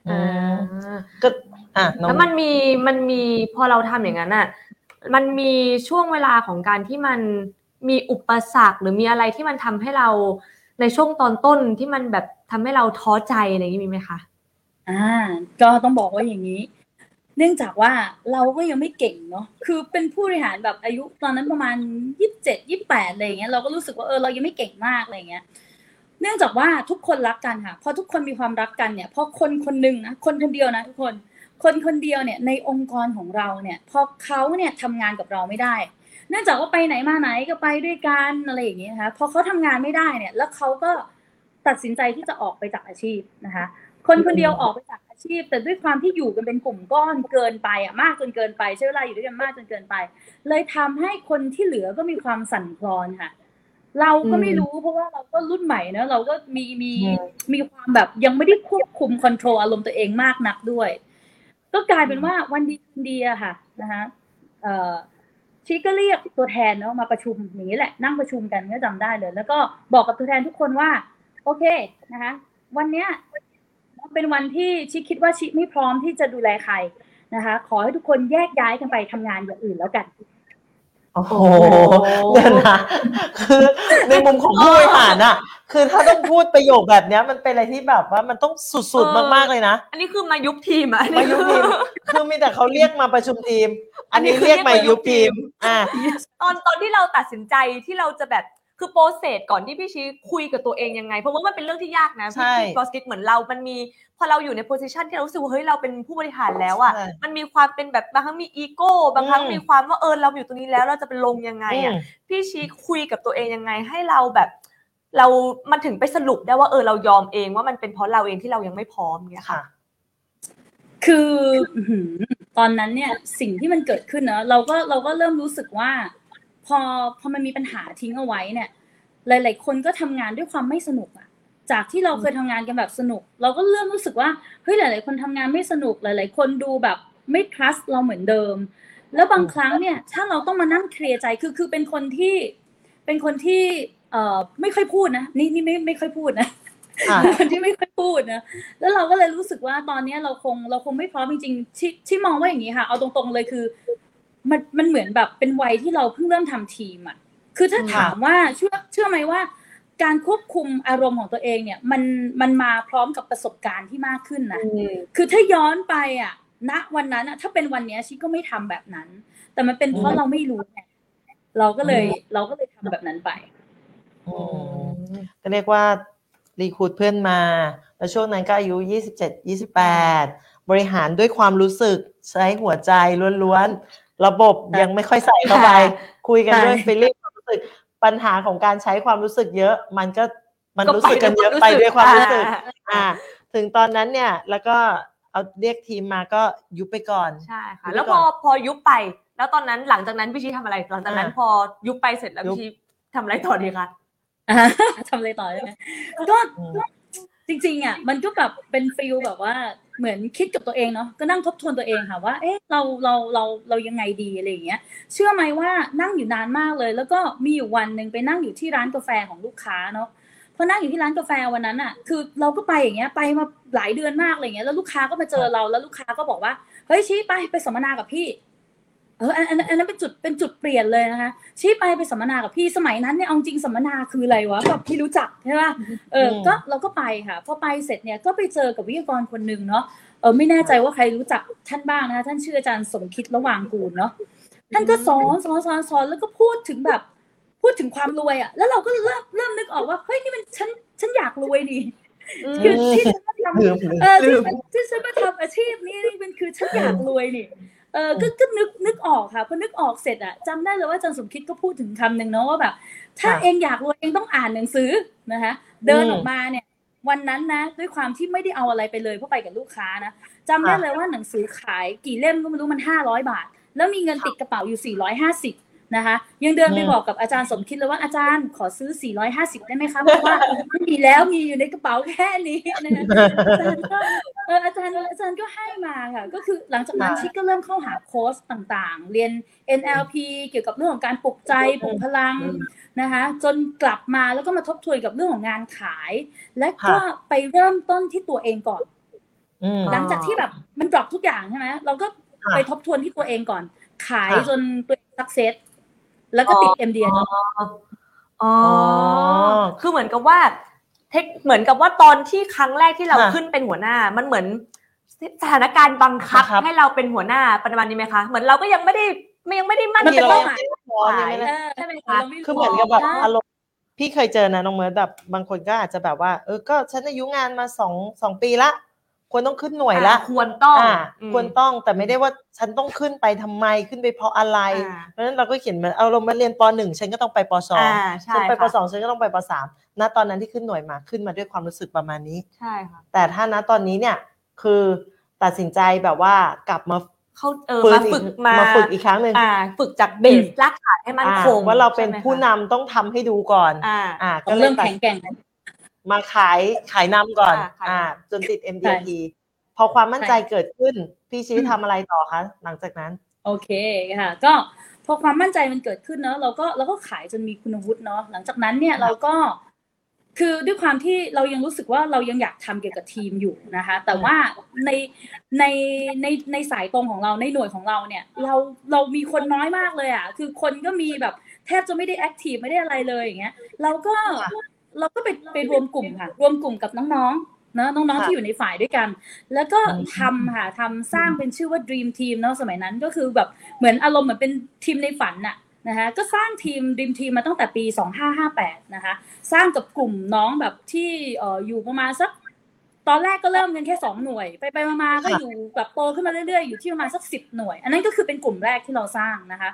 อืมอ่าก็อะน้องแล้วมันมีมันมีพอเราทำอย่างนั้นอะมันมีช่วงเวลาของการที่มันมีอุปสรรคหรือมีอะไรที่มันทำให้เรา ในช่วงตอนต้นที่มันแบบทำให้เราท้อใจอะไรอย่างนี้มีไหมคะอ่า ก็ต้องบอกว่าอย่างนี้ เนื่องจากว่าเราก็ยังไม่เก่งเนาะคือเป็นผู้บริหารแบบอายุตอนนั้นประมาณยี่สิบเจ็ดยี่สิบแปดอะไรอย่างเงี้ยเราก็รู้สึกว่าเออเรายังไม่เก่งมากอะไรอย่างเงี้ยเนื่องจากว่าทุกคนรักกันค่ะพอทุกคนมีความรักกันเนี่ยพอคนคนหนึ่งนะคนคนเดียวนะทุกคน คนคนเดียวเนี่ยในองค์กรของเราเนี่ยพอเขาเนี่ยทำงานกับเราไม่ได้ เนื่องจากว่าไปไหนมาไหนก็ไปด้วยกันอะไรอย่างเงี้ยนะคะพอเขาทำงานไม่ได้เนี่ย แล้วเขาก็ตัดสินใจที่จะออกไปจากอาชีพนะคะ คนคนเดียวออกไปจากอาชีพ แต่ด้วยความที่อยู่กันเป็นกลุ่มก้อนเกินไปอะมากจนเกินไปใช้เวลาอยู่ด้วยกันมากจนเกินไป เลยทำให้คนที่เหลือก็มีความสั่นคลอนค่ะ เราก็ไม่รู้เพราะว่าเราก็รุ่นใหม่เนอะเราก็มีมีอืมมีความแบบยังไม่ได้ควบคุมคอนโทรลอารมณ์ตัวเองมากนักด้วย ก็กลายเป็นว่าวันดีคืนดีอะค่ะนะคะเอ่อ ชีก็เรียกตัวแทนเนาะมาประชุมอย่างนี้แหละนั่งประชุมกันก็จำได้เลย แล้วก็บอกกับตัวแทนทุกคนว่า โอเคนะคะ วันเนี้ยเป็นวันที่ชิคิดว่าชิไม่พร้อมที่จะดูแลใครนะคะ ขอให้ทุกคนแยกย้ายกันไปทำงานอย่างอื่นแล้วกัน โอ้โหเดี๋ยวนะคือในมุมของผู้บริหารอะคือถ้าต้องพูดประโยคแบบเนี้ยมันเป็นอะไรที่แบบว่ามันต้องสุดๆมากๆเลยนะ อันนี้คือมายุบทีมอะอันมานี้ยุบทีมคือมีแต่เขาเรียกมาประชุมทีม อันนี้อันนี้คือเรียกมาเรียกมายุยุบบทีทีมมอ่าตอนตอนที่เราตัดสินใจที่เราจะแบบ คือ process ก่อนที่พี่ชี้คุยกับตัวเองยังไง เพราะว่ามันเป็นเรื่องที่ยากนะใช่พี่บอสกิกเหมือนเรา มันมีพอเราอยู่ใน position ที่เรารู้สึกว่าเฮ้ยเราเป็นผู้บริหารแล้วอะใช่มันมีความเป็นแบบบางครั้งมีอีโก้บางครั้งอืมมีความว่าเออเราอยู่ตรงนี้แล้วเราจะเป็นลงยังไงอะอืมพี่ชี้คุยกับตัวเองยังไงให้เราแบบเรา มันถึงไปสรุปได้ว่าเออเรายอมเองว่ามันเป็นเพราะเราเองที่เรายังไม่พร้อมเงี้ยค่ะค่ะคืออื้อหือตอนนั้นเนี่ยสิ่งที่มันเกิดขึ้นเนอะเราก็เราก็เริ่มรู้สึกว่า พอพอมันมีปัญหาทิ้งเอาไว้เนี่ย หลาย ๆ คนก็ทำงานด้วยความไม่สนุกอะจากที่เราเคยทำงานกันแบบสนุก เราก็เริ่มรู้สึกว่าเฮ้ยหลาย ๆ คนทำงานไม่สนุกหลาย ๆ คนดูแบบไม่ trust เราเหมือนเดิม แล้วบางครั้งเนี่ย ถ้าเราต้องมานั่งเคลียร์ใจคือคือเป็นคนที่ เป็นคนที่เอ่อไม่ค่อยพูดนะนี่นี่ไม่ไม่ค่อยพูดนะค่ะเป็นคนที่ไม่ค่อยพูดนะแล้วเราก็เลยรู้สึกว่าตอนเนี้ยเราคงเราคงไม่พร้อมจริงๆที่ที่มองว่าอย่างนี้ค่ะ เอาตรงๆเลยคือ มันมันเหมือนแบบเป็นวัยที่เราเพิ่งเริ่มทำทีมอะคือถ้าค่ะถามว่าเชื่อเชื่อไหมว่า การควบคุมอารมณ์ของตัวเองเนี่ยมันมันมาพร้อมกับประสบการณ์ที่มากขึ้นนะคือถ้าย้อนไปอะณวันนั้นอะถ้าเป็นวันเนี้ยชิก็ไม่ทำแบบนั้น แต่มันเป็นเพราะเราไม่รู้ไงเราก็เลยเราก็เลยทำแบบนั้นไปอืมก็เรียกว่ารีคูดเพื่อนมา แล้วช่วงนั้นก็อายุ27 28บริหารด้วยความรู้สึกใช้หัวใจล้วนๆ ระบบยังไม่ค่อยใส่เข้าไป คุยกันด้วยใช่ฟีลลิ่งความรู้สึกปัญหาของการใช้ความรู้สึกเยอะ มันก็มันก็รู้สึกกันเยอะไปไปด้วยด้วยความรู้สึกอ่าอ่า ถึงตอนนั้นเนี่ยแล้วก็เอาเรียกทีมมาก็ยุบไปก่อนใชค่ะยุบไปแล้วก่พออนพอยุบไป แล้วตอนนั้นหลังจากนั้นพี่ชี้ทำอะไร หลังจากนั้นอ่าพอยุบไปเสร็จแล้วยุบพี่ชี้ทำอะไรต่อดีคะอ่าทำอะไรต่อใช่ไหมก็อืมจริงๆอะมันก็แบบเป็นฟิลแบบว่า เหมือนคิดกับตัวเองเนาะก็นั่งทบทวนตัวเองค่ะว่า เอ๊ะเราเราเราเรายังไงดีอะไรอย่างเงี้ย เชื่อไหมว่านั่งอยู่นานมากเลย แล้วก็มีอยู่วันหนึ่งไปนั่งอยู่ที่ร้านกาแฟของลูกค้าเนาะพอนั่งอยู่ที่ร้านกาแฟวันนั้นอะ คือเราก็ไปอย่างเงี้ยไปมาหลายเดือนมากอะไรเงี้ยแล้วลูกค้าก็มาเจอเราแล้วลูกค้าก็บอกว่าเฮ้ยชี้ไปไปสัมมนากับพี่ เอออันอันอันนั้นเป็นจุดเป็นจุดเปลี่ยนเลยนะคะชี้ไปไปสัมมนากับพี่สมัยนั้นเนี่ยเอาจริงสัมมนาคืออะไรวะแบบพี่รู้จักใช่ปะเอออืมก็เราก็ไปค่ะพอไปเสร็จเนี่ยก็ไปเจอกับวิทยากรคนหนึ่งเนาะเออไม่แน่ใจว่าใครรู้จักท่านบ้างนะคะท่านชื่ออาจารย์สมคิดระหว่างกูลเนาะท่านก็สอนสอนสอนสอนแล้วก็พูดถึงแบบพูดถึงความรวยอะแล้วเราก็เริ่มเริ่มนึกออกว่าเฮ้ยนี่มันฉันฉันอยากรวยดิคือที่ฉันมาทำลืมลืมเออที่ฉันที่ฉันมาทำอาชีพนี้นี่มันคือฉันอยากรวยนี่เออก็ก็นึกนึกออกค่ะพอนึกออกเสร็จอะจำได้เลยว่าอาจารย์สมคิดก็พูดถึงคำหนึ่งเนาะว่าแบบ ถ้าค่ะเองอยากรวยเองต้องอ่านหนังสือนะคะเดินอืมออกมาเนี่ย วันนั้นนะ ด้วยความที่ไม่ได้เอาอะไรไปเลยเพราะไปกับลูกค้านะจำได้ค่ะเลยว่าหนังสือขายกี่เล่มก็ไม่รู้มันห้าร้อยบาท แล้วมีเงินติดกระเป๋าอยู่สี่ร้อยห้าสิบ นะคะ ยังเดินไปอืมบอกกับอาจารย์สมคิดเลยว่าอาจารย์ขอซื้อ 450 ได้ไหมคะเพราะว่าไม่มีแล้วมีอยู่ในกระเป๋าแค่นี้นะคะอาจารย์ก็เอออาจารย์อาจารย์ก็ให้มาค่ะ ก็คือหลังจากนั้นค่ะชี้ก็เริ่มเข้าหาโค้ชต่างๆ เรียน NLP เกี่ยวกับเรื่องของการปลุกใจปลุกพลังอืมนะคะ จนกลับมาแล้วก็มาทบทวนกับเรื่องของงานขาย และก็ค่ะไปเริ่มต้นที่ตัวเองก่อนอืมหลังจากที่แบบมัน drop ทุกอย่างใช่ไหมเราก็ค่ะไปทบทวนที่ตัวเองก่อน ขายค่ะจนตัวเองสักเซส แล้วก็ติด MDN อ๋ออคือเหมือนกับว่าเทคเหมือนกับว่าตอนที่ครั้งแรกที่เราค่ะขึ้นเป็นหัวหน้า มันเหมือนสถานการณ์บังคับบังคับให้เราเป็นหัวหน้าประมาณนี้ไหมคะ เหมือนเราก็ยังไม่ได้ไม่ยังไม่ได้มั่นมันเป็นใจเป้าหมายพร้อมยังไม่ได้เออใช่ไหมคะราไรู้คือเหมือนกับแบบใช่อารมณ์พี่เคยเจอนะน้องเมิร์ดแบบบางคนก็อาจจะแบบว่า เออก็ฉันอายุงานมาสองสองปีละ ควรต้องขึ้นหน่วยละอ่าควรต้องอ่าอืมควรต้องแต่ไม่ได้ว่าฉันต้องขึ้นไปทำไมขึ้นไปเพราะอะไรอ่าเพราะฉะนั้นเราก็เขียนเหมือนเอาลงมาเรียนปหนึ่งฉันก็ต้องไปปสองอ่าใช่ฉันไปปค่ะสองฉันก็ต้องไปปสามณตอนนั้นที่ขึ้นหน่วยมาขึ้นมาด้วยความรู้สึกประมาณนี้ใช่ค่ะแต่ถ้าณตอนนี้เนี่ยคือตัดสินใจแบบว่ากลับมาเขาเออฟื้นมาอีฝึกกมามาฝึกอีกครั้งหนึ่งอ่าฝึกจากเบสรากฐานให้มันอ่าคงว่าเราเป็นใช่ไหมคะผู้นำต้องทำให้ดูก่อนอ่าอ่าต้ก็องเลเริ่ยมตัดแข็งแกร่ง มาขายขายนำก่อนอ่าขายนำ อ่า จนติด MDT พอความมั่นใจเกิดขึ้น พี่ชี้ทำอะไรต่อคะ หลังจากนั้น โอเคค่ะ ก็พอความมั่นใจมันเกิดขึ้นเนาะเราก็เราก็ขายจนมีคุณวุฒิเนาะหลังจากนั้นเนี่ยเราก็ คือด้วยความที่เรายังรู้สึกว่าเรายังอยากทำเกี่ยวกับทีมอยู่นะคะ แต่ว่าในในในในสายตรงของเราในหน่วยของเราเนี่ย เราเรามีคนน้อยมากเลยอะคือคนก็มีแบบแทบจะไม่ได้แอคทีฟไม่ได้อะไรเลยอย่างเงี้ยเราก็ เราก็ไปไปรวมกลุ่มค่ะ รวมกลุ่มกับน้องๆเนอะน้องๆที่อยู่ในฝ่ายด้วยกัน แล้วก็ทำค่ะทำสร้างเป็นชื่อว่า Dream Team เนอะสมัยนั้นก็คือแบบเหมือนอารมณ์เหมือนเป็นทีมในฝันน่ะนะคะก็สร้างทีม Dream Team มาตั้งแต่ปี 2558 นะคะ สร้างกับกลุ่มน้องแบบที่เอ่ออยู่ประมาณสัก ตอนแรกก็เริ่มกันแค่สองหน่วย ไปไปมาๆก็อยู่แบบโตขึ้นมาเรื่อยๆ อยู่ที่ประมาณสักสิบหน่วย อันนั้นก็คือเป็นกลุ่มแรกที่เราสร้างนะคะ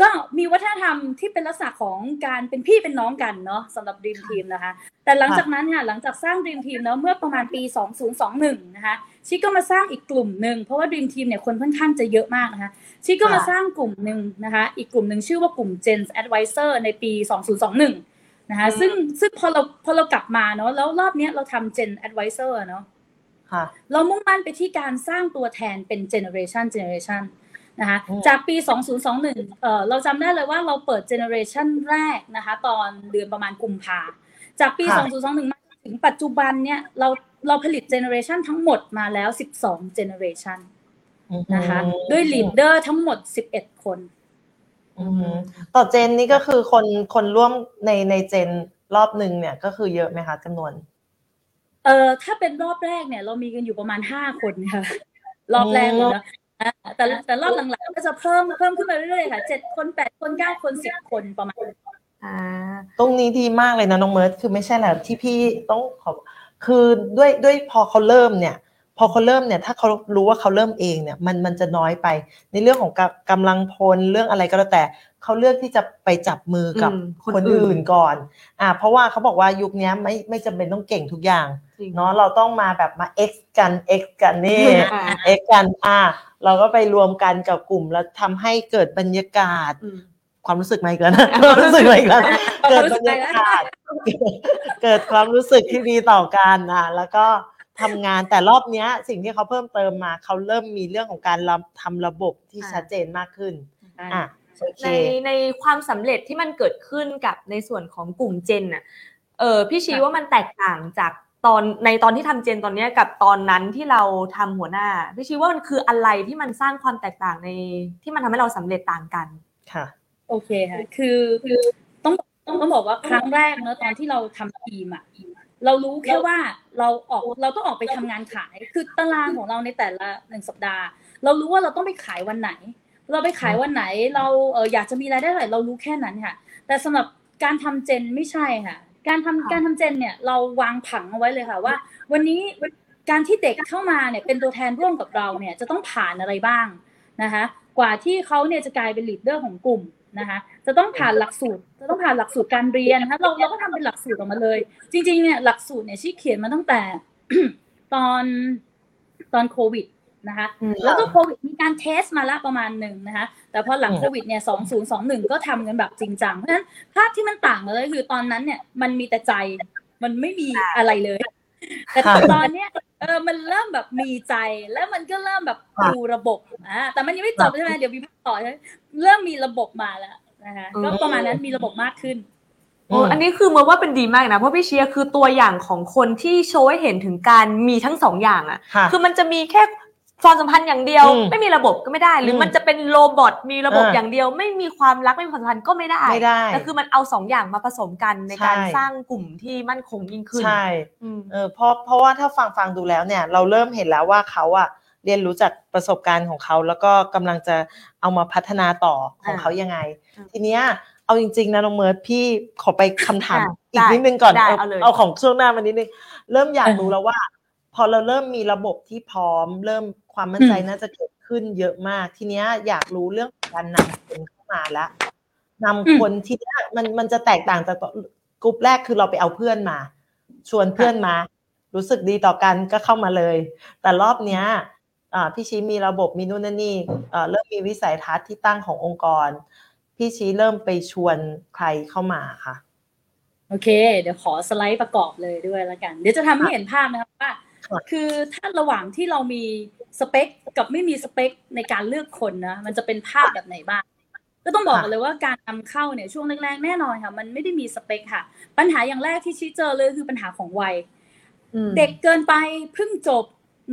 ก็มีวัฒนธรรมที่เป็นลักษณะของการเป็นพี่เป็นน้องกันเนาะสำหรับ Dream Team นะคะ แต่หลังจากนั้นค่ะหลังจากสร้าง Dream Team เนาะเมื่อประมาณปี 2021 นะคะชิก็มาสร้างอีกกลุ่มหนึ่งเพราะว่า Dream Team เนี่ยคนค่อนข้างจะเยอะมากนะคะชิก็มาสร้างกลุ่มหนึ่งนะคะอีกกลุ่มหนึ่งชื่อว่ากลุ่ม Gen Advisor ในปี 2021 นะคะซึ่งซึ่งพอเราพอเรากลับมาเนาะแล้วรอบเนี้ยเราทำ Gen Advisor เนาะค่ะเรามุ่งมั่นไปที่การสร้างตัวแทนเป็น generation generation นะคะอืมจากปี 2021เอ่อเราจำได้เลยว่าเราเปิด generation แรกนะคะตอนเดือนประมาณกุมภาจากปี 2021 มาถึงปัจจุบันเนี่ยเราเราผลิต generation ทั้งหมดมาแล้ว 12 generation นะคะด้วย leader ทั้งหมด 11 คนอืมต่อเจนนี่ก็คือคนคนร่วมในในเจนรอบหนึ่งเนี่ยก็คือเยอะไหมคะจำนวน เอ่อถ้าเป็นรอบแรกเนี่ย เรามีกันอยู่ประมาณ5คนค่ะ รอบแรกเลยนะอ่า แต่แต่รอบหลังๆก็จะเพิ่มเพิ่มขึ้นมาเรื่อยๆค่ะเจ็ดคนแปดคนเก้าคนสิบคนประมาณอ่าตรงนี้ดีมากเลยนะน้องเมิร์ดคือไม่ใช่แหละที่พี่ต้องขอคือด้วยด้วยพอเขาเริ่มเนี่ย พอเขาเริ่มเนี่ย ถ้าเขารู้ว่าเขาเริ่มเองเนี่ย มันมันจะน้อยไปในเรื่องของกำกำลังพลเรื่องอะไรก็แล้วแต่ เขาเลือกที่จะไปจับมือกับอืมคนคนอื่นอื่นก่อนอ่าเพราะว่าเขาบอกว่ายุคนี้ไม่ไม่จำเป็นต้องเก่งทุกอย่างจริงเนาะเราต้องมาแบบมา X กัน X กันนี่อ่า X กันอ่าเราก็ไปรวมกันกับกลุ่มแล้วทำให้เกิดบรรยากาศอืมความรู้สึกมาอีกแล้วนะความรู้สึกมาอีกแล้วนะเกิดบรรยากาศเกิดความรู้สึกที่ดีต่อกันอะแล้วก็ทำงานแต่รอบเนี้ย สิ่งที่เขาเพิ่มเติมมาเขาเริ่มมีเรื่องของการรับทำระบบที่อ่าชัดเจนมากขึ้นอะโอเค ในในความสำเร็จที่มันเกิดขึ้นกับในส่วนของกลุ่มเจนน่ะเออพี่ชี้ค่ะว่ามันแตกต่างจากตอนในตอนที่ทำเจนตอนเนี้ยกับตอนนั้นที่เราทำหัวหน้าพี่ชี้ว่ามันคืออะไรที่มันสร้างความแตกต่างในที่มันทำให้เราสำเร็จต่างกันค่ะ โอเคค่ะคือคือต้องต้องต้องบอกว่าครั้งแรกเนอะตอนที่เราทำทีมอะเรารู้แค่ว่าเราออกเราต้องออกไปทำงานขาย คือตารางของเราในแต่ละหนึ่งสัปดาห์ เรารู้ว่าเราต้องไปขายวันไหน เราไปขายวันไหนเราเอออยากจะมีรายได้เท่าไหร่เรารู้แค่นั้นค่ะ แต่สำหรับการทำเจนไม่ใช่ค่ะ การทำค่ะการทำเจนเนี่ยเราวางผังเอาไว้เลยค่ะว่า วันนี้การที่เด็กเข้ามาเนี่ยเป็นตัวแทนร่วมกับเราเนี่ยจะต้องผ่านอะไรบ้างนะคะกว่าที่เขาเนี่ยจะกลายเป็นลีดเดอร์ของกลุ่มนะคะจะต้องผ่านหลักสูตร จะต้องผ่านหลักสูตรการเรียนนะคะเราเราก็ทำเป็นหลักสูตรออกมาเลย จริงๆเนี่ยหลักสูตรเนี่ยชี่เขียนมาตั้งแต่ตอนตอนโควิด นะคะอืมแล้วก็โควิดมีการเทสมาแล้วประมาณหนึ่งนะคะแต่พอหลังอืมโควิดเนี่ยสองศูนย์สองหนึ่งก็ทำกันแบบจริงจังเพราะฉะนั้นภาพที่มันต่างกันเลยคือตอนนั้นเนี่ยมันมีแต่ใจมันไม่มีอะไรเลย แต่ค่ะตอนเนี้ยเออมันเริ่มแบบมีใจแล้วมันก็เริ่มแบบค่ะดูระบบอ่าแต่มันยังไม่จบใช่ไหมเดี๋ยวมีภาคต่อใช่ไหมเริ่มมีระบบมาแล้วนะคะก็ประมาณนั้นมีระบบมากขึ้นโอ้อันนี้คือเมื่อว่าเป็นดีมากนะ เพราะพี่เชียร์คือตัวอย่างของคนที่โชว์ให้เห็นถึงการมีทั้งสองอย่างอะค่ะ คือมันจะมีแค่ ความสัมพันธ์อย่างเดียว อืมไม่มีระบบก็ไม่ได้ หรืออมมันจะเป็นโรบอทมีระบบอ่า อย่างเดียว ไม่มีความรักไม่มีความสัมพันธ์ก็ไม่ได้ไม่ได้ แต่คือมันเอาสองอย่างมาผสมกันในการใช่ สร้างกลุ่มที่มั่นคงยิ่งขึ้นใช่อืม เออเพราะเพราะว่าถ้าฟังฟังดูแล้วเนี่ย เราเริ่มเห็นแล้วว่าเขาอะเรียนรู้จากประสบการณ์ของเขา แล้วก็กำลังจะเอามาพัฒนาต่อของอ่าเขายังไง อืมทีเนี้ยเอาจริง ๆ นะน้องเมิร์ดพี่ขอไปคำถามอะอีกได้นิดนึงก่อนได้เอาเอาเลยเอาของช่วงหน้ามานิดนึงเริ่มอยากรู้แล้วว่า พอเราเริ่มมีระบบที่พร้อม เริ่ม ความมั่นใจอืมน่าจะเกิดขึ้นเยอะมาก ทีเนี้ยอยากรู้เรื่องการนำคนเข้ามาแล้วนำคนที่เนี้ยมันมันจะแตกต่างจากกลุ่มแรกคือเราไปเอาเพื่อนมา ชวนเพื่อนมา รู้สึกดีต่อกันก็เข้ามาเลย แต่รอบเนี้ยอ่าพี่ชี้มีระบบมีนู่นนั่นนี่อ่าเริ่มมีวิสัยทัศน์ที่ตั้งขององค์กร พี่ชี้เริ่มไปชวนใครเข้ามาค่ะ โอเค เดี๋ยวขอสไลด์ประกอบเลยด้วยแล้วกัน เดี๋ยวจะทำให้เห็นภาพนะครับว่าค่ะคือถ้าระหว่างที่เรามี สเปคกับไม่มีสเปคในการเลือกคนนะมันจะเป็นภาพแบบไหนบ้างก็ต้องบอกค่ะกันเลยว่าการนำเข้าเนี่ยช่วงแรกๆแน่นอนค่ะ มันไม่ได้มีสเปคค่ะ ปัญหาอย่างแรกที่ชี้เจอเลยคือปัญหาของวัยอืมเด็กเกินไปเพิ่งจบ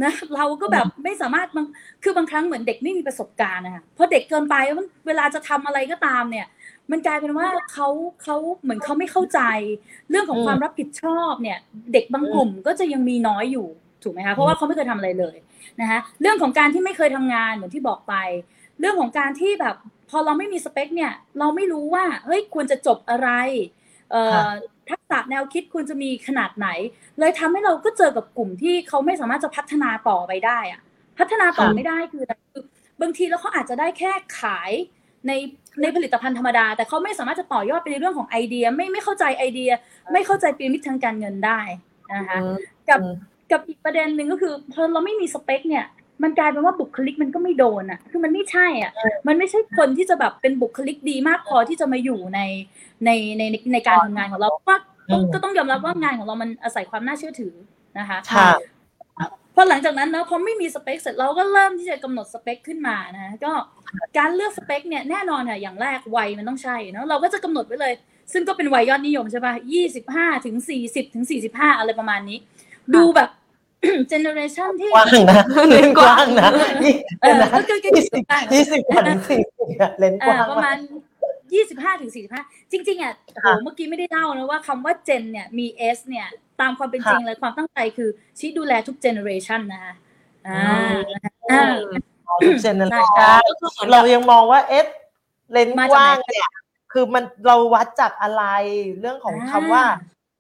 นะเราก็แบบไม่สามารถบางคือบางครั้งเหมือนเด็กไม่มีประสบการณ์นะคะเพราะเด็กเกินไปมันเวลาจะทำอะไรก็ตามเนี่ย มันกลายเป็นว่าเขาเขาเหมือนเขาไม่เข้าใจ เรื่องของอืมความรับผิดชอบเนี่ย เด็กบางกลุ่มก็จะยังมีน้อยอยู่ ถูกไหมคะเพราะว่าเขาไม่เคยทำอะไรเลยนะคะเรื่องของการที่ไม่เคยทำงานเหมือนที่บอกไป เรื่องของการที่แบบพอเราไม่มีสเปคเนี่ยเราไม่รู้ว่าเฮ้ยควรจะจบอะไรเอ่อค่ะทักษะแนวคิดควรจะมีขนาดไหน เลยทำให้เราก็เจอกับกลุ่มที่เขาไม่สามารถจะพัฒนาต่อไปได้อะพัฒนาต่อค่ะไม่ได้คืออะไรคือบางทีแล้วเขาอาจจะได้แค่ขายในในผลิตภัณฑ์ธรรมดา แต่เขาไม่สามารถจะต่อยอดไปในเรื่องของไอเดีย ไม่ไม่เข้าใจไอเดีย ไม่เข้าใจปีระมิดทางการเงินได้นะคะกับอืม กับอีกประเด็นหนึ่งก็คือพอเราไม่มีสเปคเนี่ยมันกลายเป็นว่าบุคลิกมันก็ไม่โดนอะ คือมันไม่ใช่อะ มันไม่ใช่คนที่จะแบบเป็นบุคลิกดีมากพอที่จะมาอยู่ในในในในในการทำงานของเราเพราะว่าต้องอืมก็ต้องยอมรับว่างานของเรามันอาศัยความน่าเชื่อถือนะคะค่ะพอหลังจากนั้นเนาะพอไม่มีสเปคเสร็จเราก็เริ่มที่จะกำหนดสเปคขึ้นมานะก็การเลือกสเปคเนี่ยแน่นอนค่ะอย่างแรกวัยมันต้องใช่เนาะเราก็จะกำหนดไว้เลย ซึ่งก็เป็นวัยยอดนิยมใช่ป่ะยี่สิบห้าถึงสี่สิบถึงสี่สิบห้าอะไรประมาณนี้ ดูแบบ เจเนอเรชันที่กว้างนะเลนส์กว้างนะยี่เออนะก็คือยี่สิบยี่สิบกว่าถึงสี่สิบอะเลนส์กอ่าว้างประมาณยี่สิบห้าถึงสี่สิบห้าจริง ๆอะโอ้โหค่ะเมื่อกี้ไม่ได้เล่านะว่าคำว่าเจนเนี่ยมี S เนี่ยตามความเป็นค่ะจริงเลยความตั้งใจคือชี้ดูแลทุกเจเนอเรชันนะคะอ่าอืมอ่าเจนเนอเรใช่ชั่นเรายังมองว่าเอ๊ะเลนส์มาจากกว้างไหนเนี่ยคือมันเราวัดจากอะไรเรื่องของอ่าคำว่า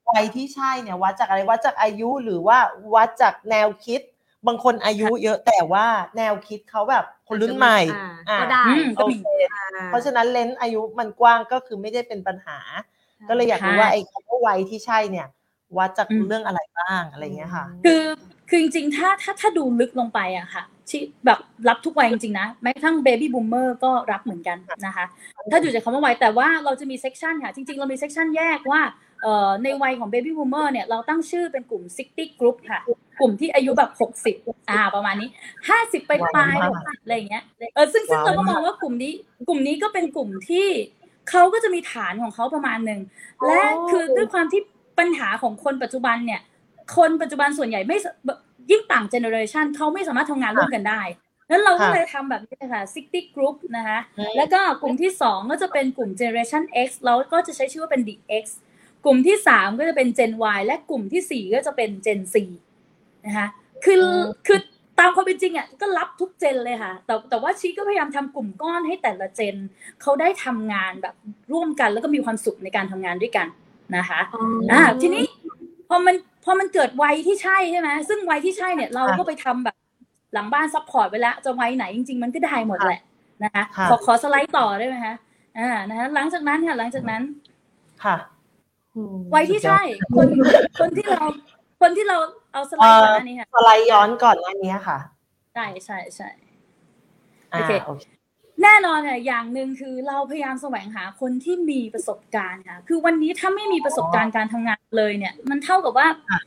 วัยที่ใช่เนี่ยวัดจากอะไรวัดจากอายุหรือว่าวัดจากแนวคิด บางคนอายุเยอะแต่ว่าแนวคิดเขาแบบคนรุ่นใหม่อ่าก็ได้อืมโอเคเพราะฉะนั้นเลนส์อายุมันกว้างก็คือไม่ได้เป็นปัญหา ก็เลยอยากรู้ว่าไอ้คำว่าวัยที่ใช่เนี่ยวัดจากอืมเรื่องอะไรบ้างอะไรเงี้ยค่ะ คือคือจริงๆถ้าถ้าถ้าดูลึกลงไปอะค่ะที่แบบรับทุกวัยจริงๆนะแม้กระทั่ง baby boomer ก็รับเหมือนกันนะคะ ถ้าดูจากคำว่าวัยแต่ว่าเราจะมี section ค่ะ จริงๆ เรามี section แยกว่าเอ่อ ในวัยของ baby boomer เนี่ยเราตั้งชื่อเป็นกลุ่ม 60 group ค่ะ กลุ่มที่อายุแบบ 60 อ่า ประมาณนี้ 50 ไปปลายว้าวหกสิบอะไรอย่างเงี้ยเออซึ่งซึ่งว้าวเราก็มองว่ากลุ่มนี้ กลุ่มนี้ก็เป็นกลุ่มที่เขาก็จะมีฐานของเขาประมาณหนึ่งและคือด้วยความที่ปัญหาของคนปัจจุบันเนี่ย คนปัจจุบันส่วนใหญ่ไม่สยิ่งต่างเจเนอเรชันเขาไม่สามารถทำงานร่วมกันได้แล้วเราก็ค่ะเลยทำแบบนี้ค่ะ60 group นะคะอืมแล้วก็กลุ่มที่ 2 ก็จะเป็นกลุ่ม generation X แล้วก็จะใช้ชื่อว่าเป็น DX กลุ่มที่3ก็จะเป็น Gen Y และกลุ่มทีสี่4ก็จะเป็น Gen C นะคะคืออมคือตามความเป็นจริงอะก็รับทุก gen เลยค่ะ แต่แต่ว่าชีก็พยายามทำกลุ่มก้อนให้แต่ละ gen เขาได้ทำงานแบบร่วมกันแล้วก็มีความสุขในการทำงานด้วยกันนะคะอ่าทีนี้พอมันพอมันเกิดวัยที่ใช่ใช่ไหมซึ่งวัยที่ใช่เนี่ยเราก็ไปทำแบบหลังบ้าน support ไว้แล้วจะวัยไหนจริง ๆ มันก็ได้หมดแหละนะคะค่ะขอขอสไลด์ต่อได้ไหมคะอ่านะคะหลังจากนั้นค่ะหลังจากนั้นค่ะ วัยที่ใช่ คนคนที่เราคนที่เราเอาสไลด์ก่อนหน้านี้ค่ะสไลด์ย้อนก่อนหน้านี้ค่ะ ใช่ใช่ใช่อ่าโอเคโอเคแน่นอนค่ะอย่างหนึ่งคือเราพยายามแสวงหาคนที่มีประสบการณ์ค่ะ คือวันนี้ถ้าไม่มีประสบการณ์การทำงานเลยเนี่ย มันเท่ากับว่าค่ะ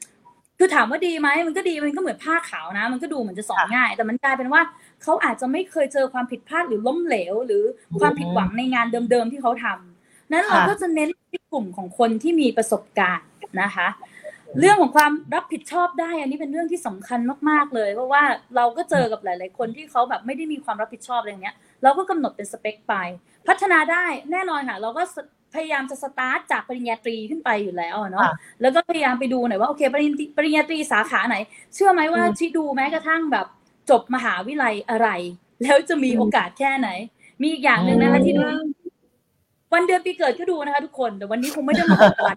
คือถามว่าดีไหมมันก็ดีมันก็เหมือนผ้าขาวนะ มันก็ดูเหมือนจะสอนค่ะง่าย แต่มันกลายเป็นว่าเขาอาจจะไม่เคยเจอความผิดพลาดหรือล้มเหลว หรือความผิดหวังในงานเดิมๆที่เขาทำนั้นเราค่ะก็จะเน้นที่ กลุ่มของคนที่มีประสบการณ์นะคะ เรื่องของความรับผิดชอบได้ อันนี้เป็นเรื่องที่สำคัญมากๆเลย เพราะว่าเราก็เจอกับหลาย ๆ คนที่เขาแบบไม่ได้มีความรับผิดชอบอะไรอย่างเงี้ย เราก็กำหนดเป็นสเปคไป พัฒนาได้แน่นอนค่ะ เราก็สพยายามจะสตาร์ทจากปริญญาตรีขึ้นไปอยู่แล้วอะเนาะค่ะแล้วก็พยายามไปดูหน่อยว่าโอเคปริญปริญญาตรีสาขาไหน เชื่อไหมว่าอืมที่ดูแม้กระทั่งแบบจบมหาวิทยาลัยอะไร แล้วจะมีโอกาสแค่ไหน มีอีกอย่างหนึ่งนะคะที่ดู วันเดือนปีเกิดก็ดูนะคะทุกคนแต่วันนี้คงไม่ได้มาบอกวัน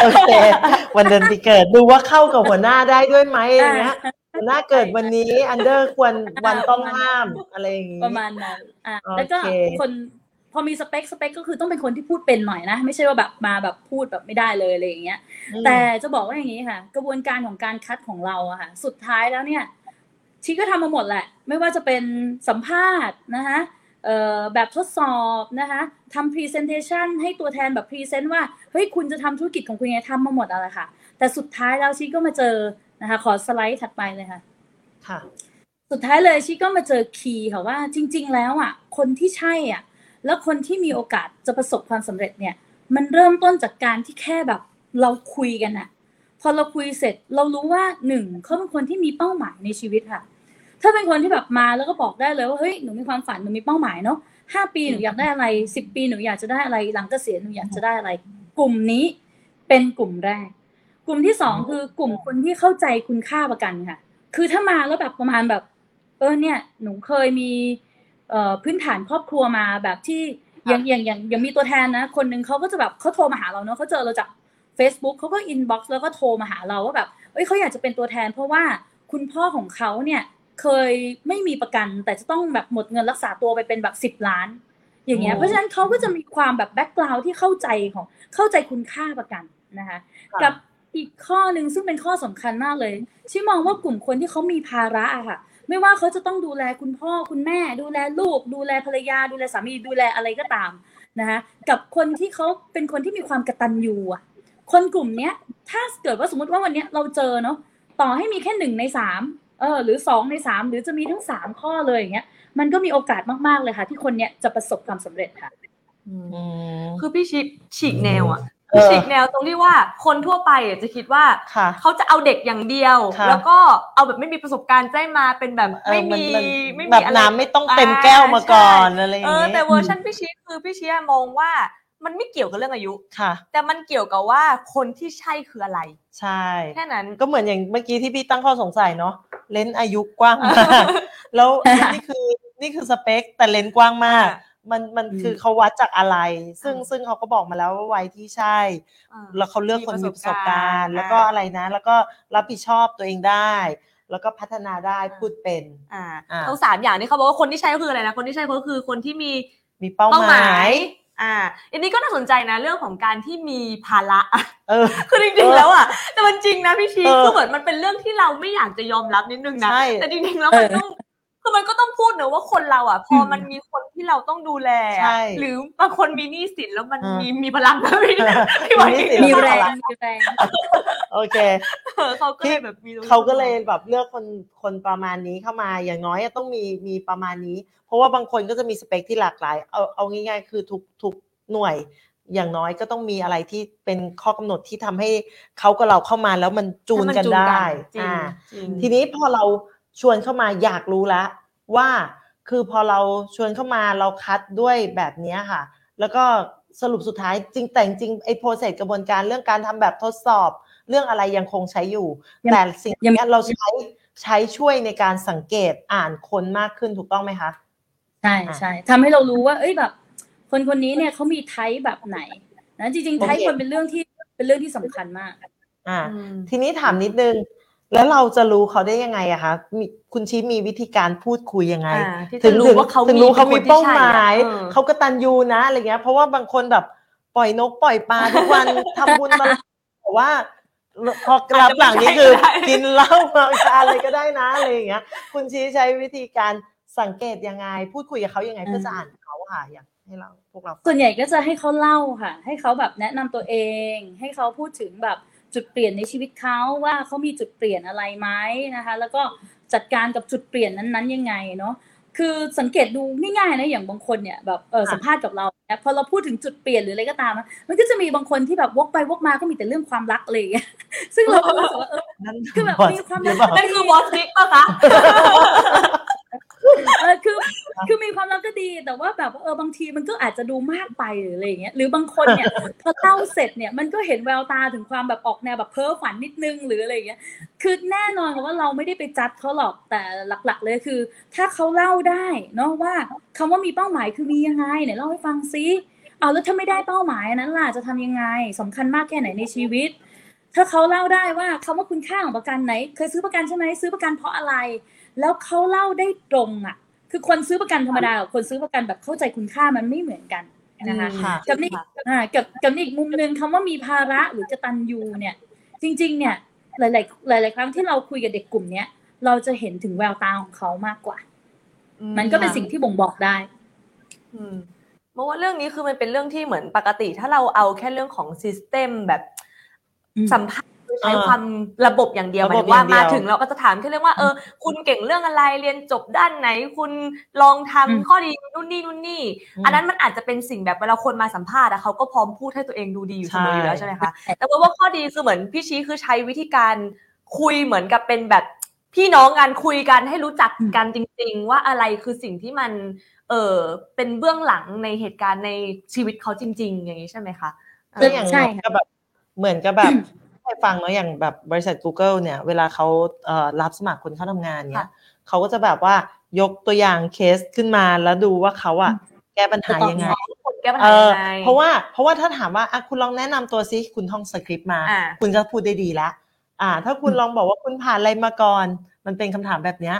โอเควันเดือนปีเกิดดูว่าเข้ากับหัวหน้าได้ด้วยไหมอย่างเงี้ยหัวหน้าเกิดวันนี้ under ควรวันต้องห้ามอะไรอย่างงี้ประมาณนั้นอะโอเคแล้วก็คนพอมี spec spec ก็คือต้องเป็นคนที่พูดเป็นหน่อยนะ ไม่ใช่ว่าแบบมาแบบพูดแบบไม่ได้เลยอะไรอย่างเงี้ยอืมแต่จะบอกว่าอย่างนี้ค่ะ กระบวนการของการคัดของเราอะค่ะ สุดท้ายแล้วเนี่ยชีก็ทำมาหมดแหละ ไม่ว่าจะเป็นสัมภาษณ์นะคะเอ่อ แบบทดสอบนะคะทำ presentation ให้ตัวแทนแบบ present ว่าเฮ้ยคุณจะทำธุรกิจของคุณยังไงทำมาหมดอะไรค่ะ แต่สุดท้ายแล้วชีก็มาเจอนะคะ ขอสไลด์ถัดไปเลยค่ะ ค่ะ สุดท้ายเลยชิก็มาเจอคีย์ค่ะว่าจริง ๆ แล้วอะคนที่ใช่อะแล้วคนที่มีโอกาสจะประสบความสำเร็จเนี่ย มันเริ่มต้นจากการที่แค่แบบเราคุยกันอะพอเราคุยเสร็จเรารู้ว่าหนึ่งเขาเป็นคนที่มีเป้าหมายในชีวิตค่ะ ถ้าเป็นคนที่แบบมาแล้วก็บอกได้เลยว่าเฮ้ยหนูมีความฝันหนูมีเป้าหมายเนาะห้าปีหนูอยากได้อะไรสิบปีหนูอยากจะได้อะไรหลังเกษียณหนูอยากจะได้อะไร กลุ่มนี้เป็นกลุ่มแรก กลุ่มที่สองคือกลุ่มคนที่เข้าใจคุณค่าประกันค่ะ คือถ้ามาแล้วแบบประมาณแบบ เออเนี่ย หนูเคยมีเอ่อพื้นฐานครอบครัวมาแบบที่อย่างอย่างอย่างอย่างมีตัวแทนนะ คนหนึ่งเขาก็จะแบบเขาโทรมาหาเราเนาะเขาเจอเราจาก Facebook เขาก็ inbox แล้วก็โทรมาหาเราว่าแบบเอ้ยเขาอยากจะเป็นตัวแทน เพราะว่าคุณพ่อของเขาเนี่ย เคยไม่มีประกัน แต่จะต้องแบบหมดเงินรักษาตัวไปเป็นแบบสิบล้าน อย่างเงี้ยโอ้เพราะฉะนั้นเขาก็จะมีความแบบ background ที่เข้าใจของเข้าใจคุณค่าประกันนะคะค่ะกับอีกข้อหนึ่งซึ่งเป็นข้อสำคัญมากเลยที่มองว่ากลุ่มคนที่เขามีภาระอะค่ะ ไม่ว่าเขาจะต้องดูแลคุณพ่อคุณแม่ ดูแลลูก ดูแลภรรยา ดูแลสามีดูแลอะไรก็ตามนะคะกับคนที่เขาเป็นคนที่มีความกระตันยูอะคนกลุ่มเนี้ย ถ้าเกิดว่าสมมติว่าวันเนี้ยเราเจอเนาะต่อให้มีแค่หนึ่งในสาม เออหรือสองในสามหรือจะมีทั้งสามข้อเลยอย่างเงี้ยมันก็มีโอกาสมากๆเลยค่ะ ที่คนเนี้ยจะประสบความสำเร็จค่ะอืมคือพี่ชิคฉีกแนวอะเออฉีกแนวตรงที่ว่าคนทั่วไปอะจะคิดว่าค่ะเขาจะเอาเด็กอย่างเดียวค่ะแล้วก็เอาแบบไม่มีประสบการณ์ได้มาเป็นแบบเออไม่มีนนไม่แบมีบอะไรน้ำไม่ต้องเต็มแก้วมาก่อนอะไรอย่างเออเงี้ยแต่เวอร์ชันพี่ชิคคือพี่ชิคมองว่า มันไม่เกี่ยวกับเรื่องอายุ ค่ะ แต่มันเกี่ยวกับว่าคนที่ใช่คืออะไร ใช่ แค่นั้น ก็เหมือนอย่างเมื่อกี้ที่พี่ตั้งข้อสงสัยเนาะ เลนส์อายุกว้างมาก แล้วนี่คือนี่คือสเปค แต่เลนส์กว้างมากอะมันมันอืมคือเขาวัดจากอะไร ซึ่งอ่าซึ่งเขาก็บอกมาแล้วว่าวัยที่ใช่อ่าแล้วเขาเลือกคนมีประสบการณ์มีประสบการณ์ แล้วก็อะไรนะ แล้วก็รับผิดชอบตัวเองได้ แล้วก็พัฒนาได้อ่าพูดเป็นอ่าอ่าทั้งสามอย่างนี้เขาบอกว่าคนที่ใช่ก็คืออะไรนะ คนที่ใช่ก็คือคนที่มีมีเป้าเป้าหหมามายย อ่า อันนี้ก็น่าสนใจนะเรื่องของการที่มีภาระเออคือจริงเอๆอแล้วอะแต่มันจริงนะพี่ชีเออคือเหมือนมันเป็นเรื่องที่เราไม่อยากจะยอมรับนิดนึงนะใช่แต่จริงๆแล้วมันต้อง คือมันก็ต้องพูดเนอะว่าคนเราอะ พอมันมีคนที่เราต้องดูแลอะใช่หรือบางคนมีหนี้สินแล้วมันอ่ามีมีมีพลังนะพี่พี่ว่ามีจหนี้ริงสินมีๆแรแล้วงมีแรงโอเคเออเขาก็เลยแบบมีตรงนี้เขาก็เลยแบบเลือกคนคนประมาณนี้เข้ามาอย่างน้อยอะต้องมีมีประมาณนี้ เพราะว่าบางคนก็จะมีสเปคที่หลากหลาย เอาเอาง่ายๆ คือทุกทุกหน่วยอย่างน้อยก็ต้องมีอะไรที่เป็นข้อกำหนดที่ทำให้เขากับเราเข้ามาแล้วมันจูนกันได้จริงอ่าจริงทีนี้พอเรา ชวนเข้ามาอยากรู้แล้วว่าคือพอเราชวนเข้ามาเราคัดด้วยแบบเนี้ยค่ะ แล้วก็สรุปสุดท้ายจริงแต่จริงไอ้โปรเซสกระบวนการเรื่องการทำแบบทดสอบ เรื่องอะไรยังคงใช้อยู่ยังแต่สิ่งยังเนี้ยเราใช้ใช้ช่วยในการสังเกตอ่านคนมากขึ้นถูกต้องไหมคะ ใช่ใช่ทำให้เรารู้ว่า เอ้ยแบบ คนคนนี้เนี่ยเขามีไทป์แบบไหนนะจริงๆโอเคไทป์คนเป็นเรื่องที่เป็นเรื่องที่สำคัญมาก อ่าอืมทีนี้ถามนิดนึง แล้วเราจะรู้เขาได้ยังไงอะคะมีคุณชี้มีวิธีการพูดคุยยังไงอ่าที่ถึจะงรู้ถึงว่าเขาถึงรู้เขามีป็นคนที่เป้าใช่หมายอะเออเขากตัญญูนะอะไรเงี้ย เพราะว่าบางคนแบบปล่อยนกปล่อยปลาทุกวันทำบุญมาแต่ว่า พอกลับหลังนี่คืออาจจะไม่ใช่ก็ได้กินเหล้าเมาชาอะไรก็ได้นะอะไรอย่างเงี้ย คุณชี้ใช้วิธีการสังเกตยังไง พูดคุยกับเขายังไงเพื่อจะอ่านเขาค่ะอยากให้เราพวกเราฟังส่วนใหญ่ก็จะให้เขาเล่าค่ะ ให้เขาแบบแนะนำตัวเอง ให้เขาพูดถึงแบบ จุดเปลี่ยนในชีวิตเขาว่าเขามีจุดเปลี่ยนอะไรไหมนะคะ แล้วก็จัดการกับจุดเปลี่ยนนั้นๆยังไงเนาะคือสังเกตดูง่ายๆนะอย่างบางคนเนี่ยแบบเออค่ะสัมภาษณ์กับเราเนี่ยพอเราพูดถึงจุดเปลี่ยนหรืออะไรก็ตามอะมันก็จะมีบางคนที่แบบวกไปวกมาก็มีแต่เรื่องความรักอะไรอย่างเงี้ยซึ่งเราก็รู้สึกว่าเออนั่นคือแบบมีความหรือเปล่านั่นคือบอสนิกปะคะ เออคือคือมีความรักก็ดีแต่ว่าแบบเออบางทีมันก็อาจจะดูมากไปหรืออะไรอย่างเงี้ยหรือบางคนเนี่ยพอเล่าเสร็จเนี่ยมันก็เห็นแววตาถึงความแบบออกแนวแบบเพ้อฝันนิดนึงหรืออะไรอย่างเงี้ยคือแน่นอนค่ะว่าเราไม่ได้ไปจัดเขาหรอกแต่หลัก ๆ เลยคือ ถ้าเขาเล่าได้เนาะว่าคำว่ามีเป้าหมายคือมียังไงไหนเล่าให้ฟังซิเอาแล้วถ้าไม่ได้เป้าหมายอันนั้นล่ะจะทำยังไงสำคัญมากแค่ไหนในชีวิตถ้าเขาเล่าได้ว่าคำว่าคุณค่าของประกันไหน เคยซื้อประกันใช่ไหมซื้อประกันเพราะอะไร แล้วเขาเล่าได้ตรงอะ คือคนซื้อประกันธรรมดากับคนซื้อประกันแบบเข้าใจคุณค่ามันไม่เหมือนกันนะคะค่ะกับนี่อ่ากับกับนี่อีกมุมหนึ่งคำว่ามีภาระหรือกตัญญูเนี่ย จริง ๆ เนี่ยหลาย ๆ หลาย ๆ ครั้งที่เราคุยกับเด็กกลุ่มเนี้ยเราจะเห็นถึงแววตาของเขามากกว่า มันก็เป็นสิ่งที่บ่งบอกได้อืมเพราะว่าเรื่องนี้คือมันเป็นเรื่องที่เหมือนปกติ ถ้าเราเอาแค่เรื่องของซิสเต็มแบบอืมสัมภาษณ์คือ ใช้เออความระบบอย่างเดียวหระมายบบถึงว่าอย่างเดียวมาถึงเราก็จะถามแค่เรื่องว่าเออคุณเก่งเรื่องอะไรเรียนจบด้านไหน คุณลองทำอืมข้อดีนู่นนี่นู่นนี่ อันนั้นมันอาจจะเป็นสิ่งแบบเวลาคนมาสัมภาษณ์อะเขาก็พร้อมพูดให้ตัวเองดูดีอยู่เสมออยู่แล้วใช่ใช่ไหมคะแต่ว่าข้อดีคือเหมือนพี่ชี้คือใช้วิธีการคุยเหมือนกับเป็นแบบพี่น้องกันคุยกันให้รู้จักกันจริง ๆ ว่าอะไรคือสิ่งที่มัน เออเป็นเบื้องหลังในเหตุการณ์ในชีวิตเขาจริง ๆ อย่างนี้ใช่ไหมคะซึ่งอย่างใช่น้อยค่ะก็แบบเหมือนกับแบบ ให้ฟังเนาะอย่างแบบบริษัท Google เนี่ย เวลาเขาเอ่อรับสมัครคนเข้าทำงานเนี่ยเขาก็จะแบบว่ายกตัวอย่างเคสขึ้นมาแล้วดูว่าเขาอะแก้ปัญหายังไงคนแก้ปัญเอหาอยังไงเพราะว่าเพราะว่าถ้าถามว่าอะคุณลองแนะนำตัวซิคุณท่องสคริปต์มาอ่าคุณจะพูดได้ดีแล้วอ่า ถ้าคุณลองบอกว่าคุณผ่านอะไรมาก่อน มันเป็นคำถามแบบเนี้ย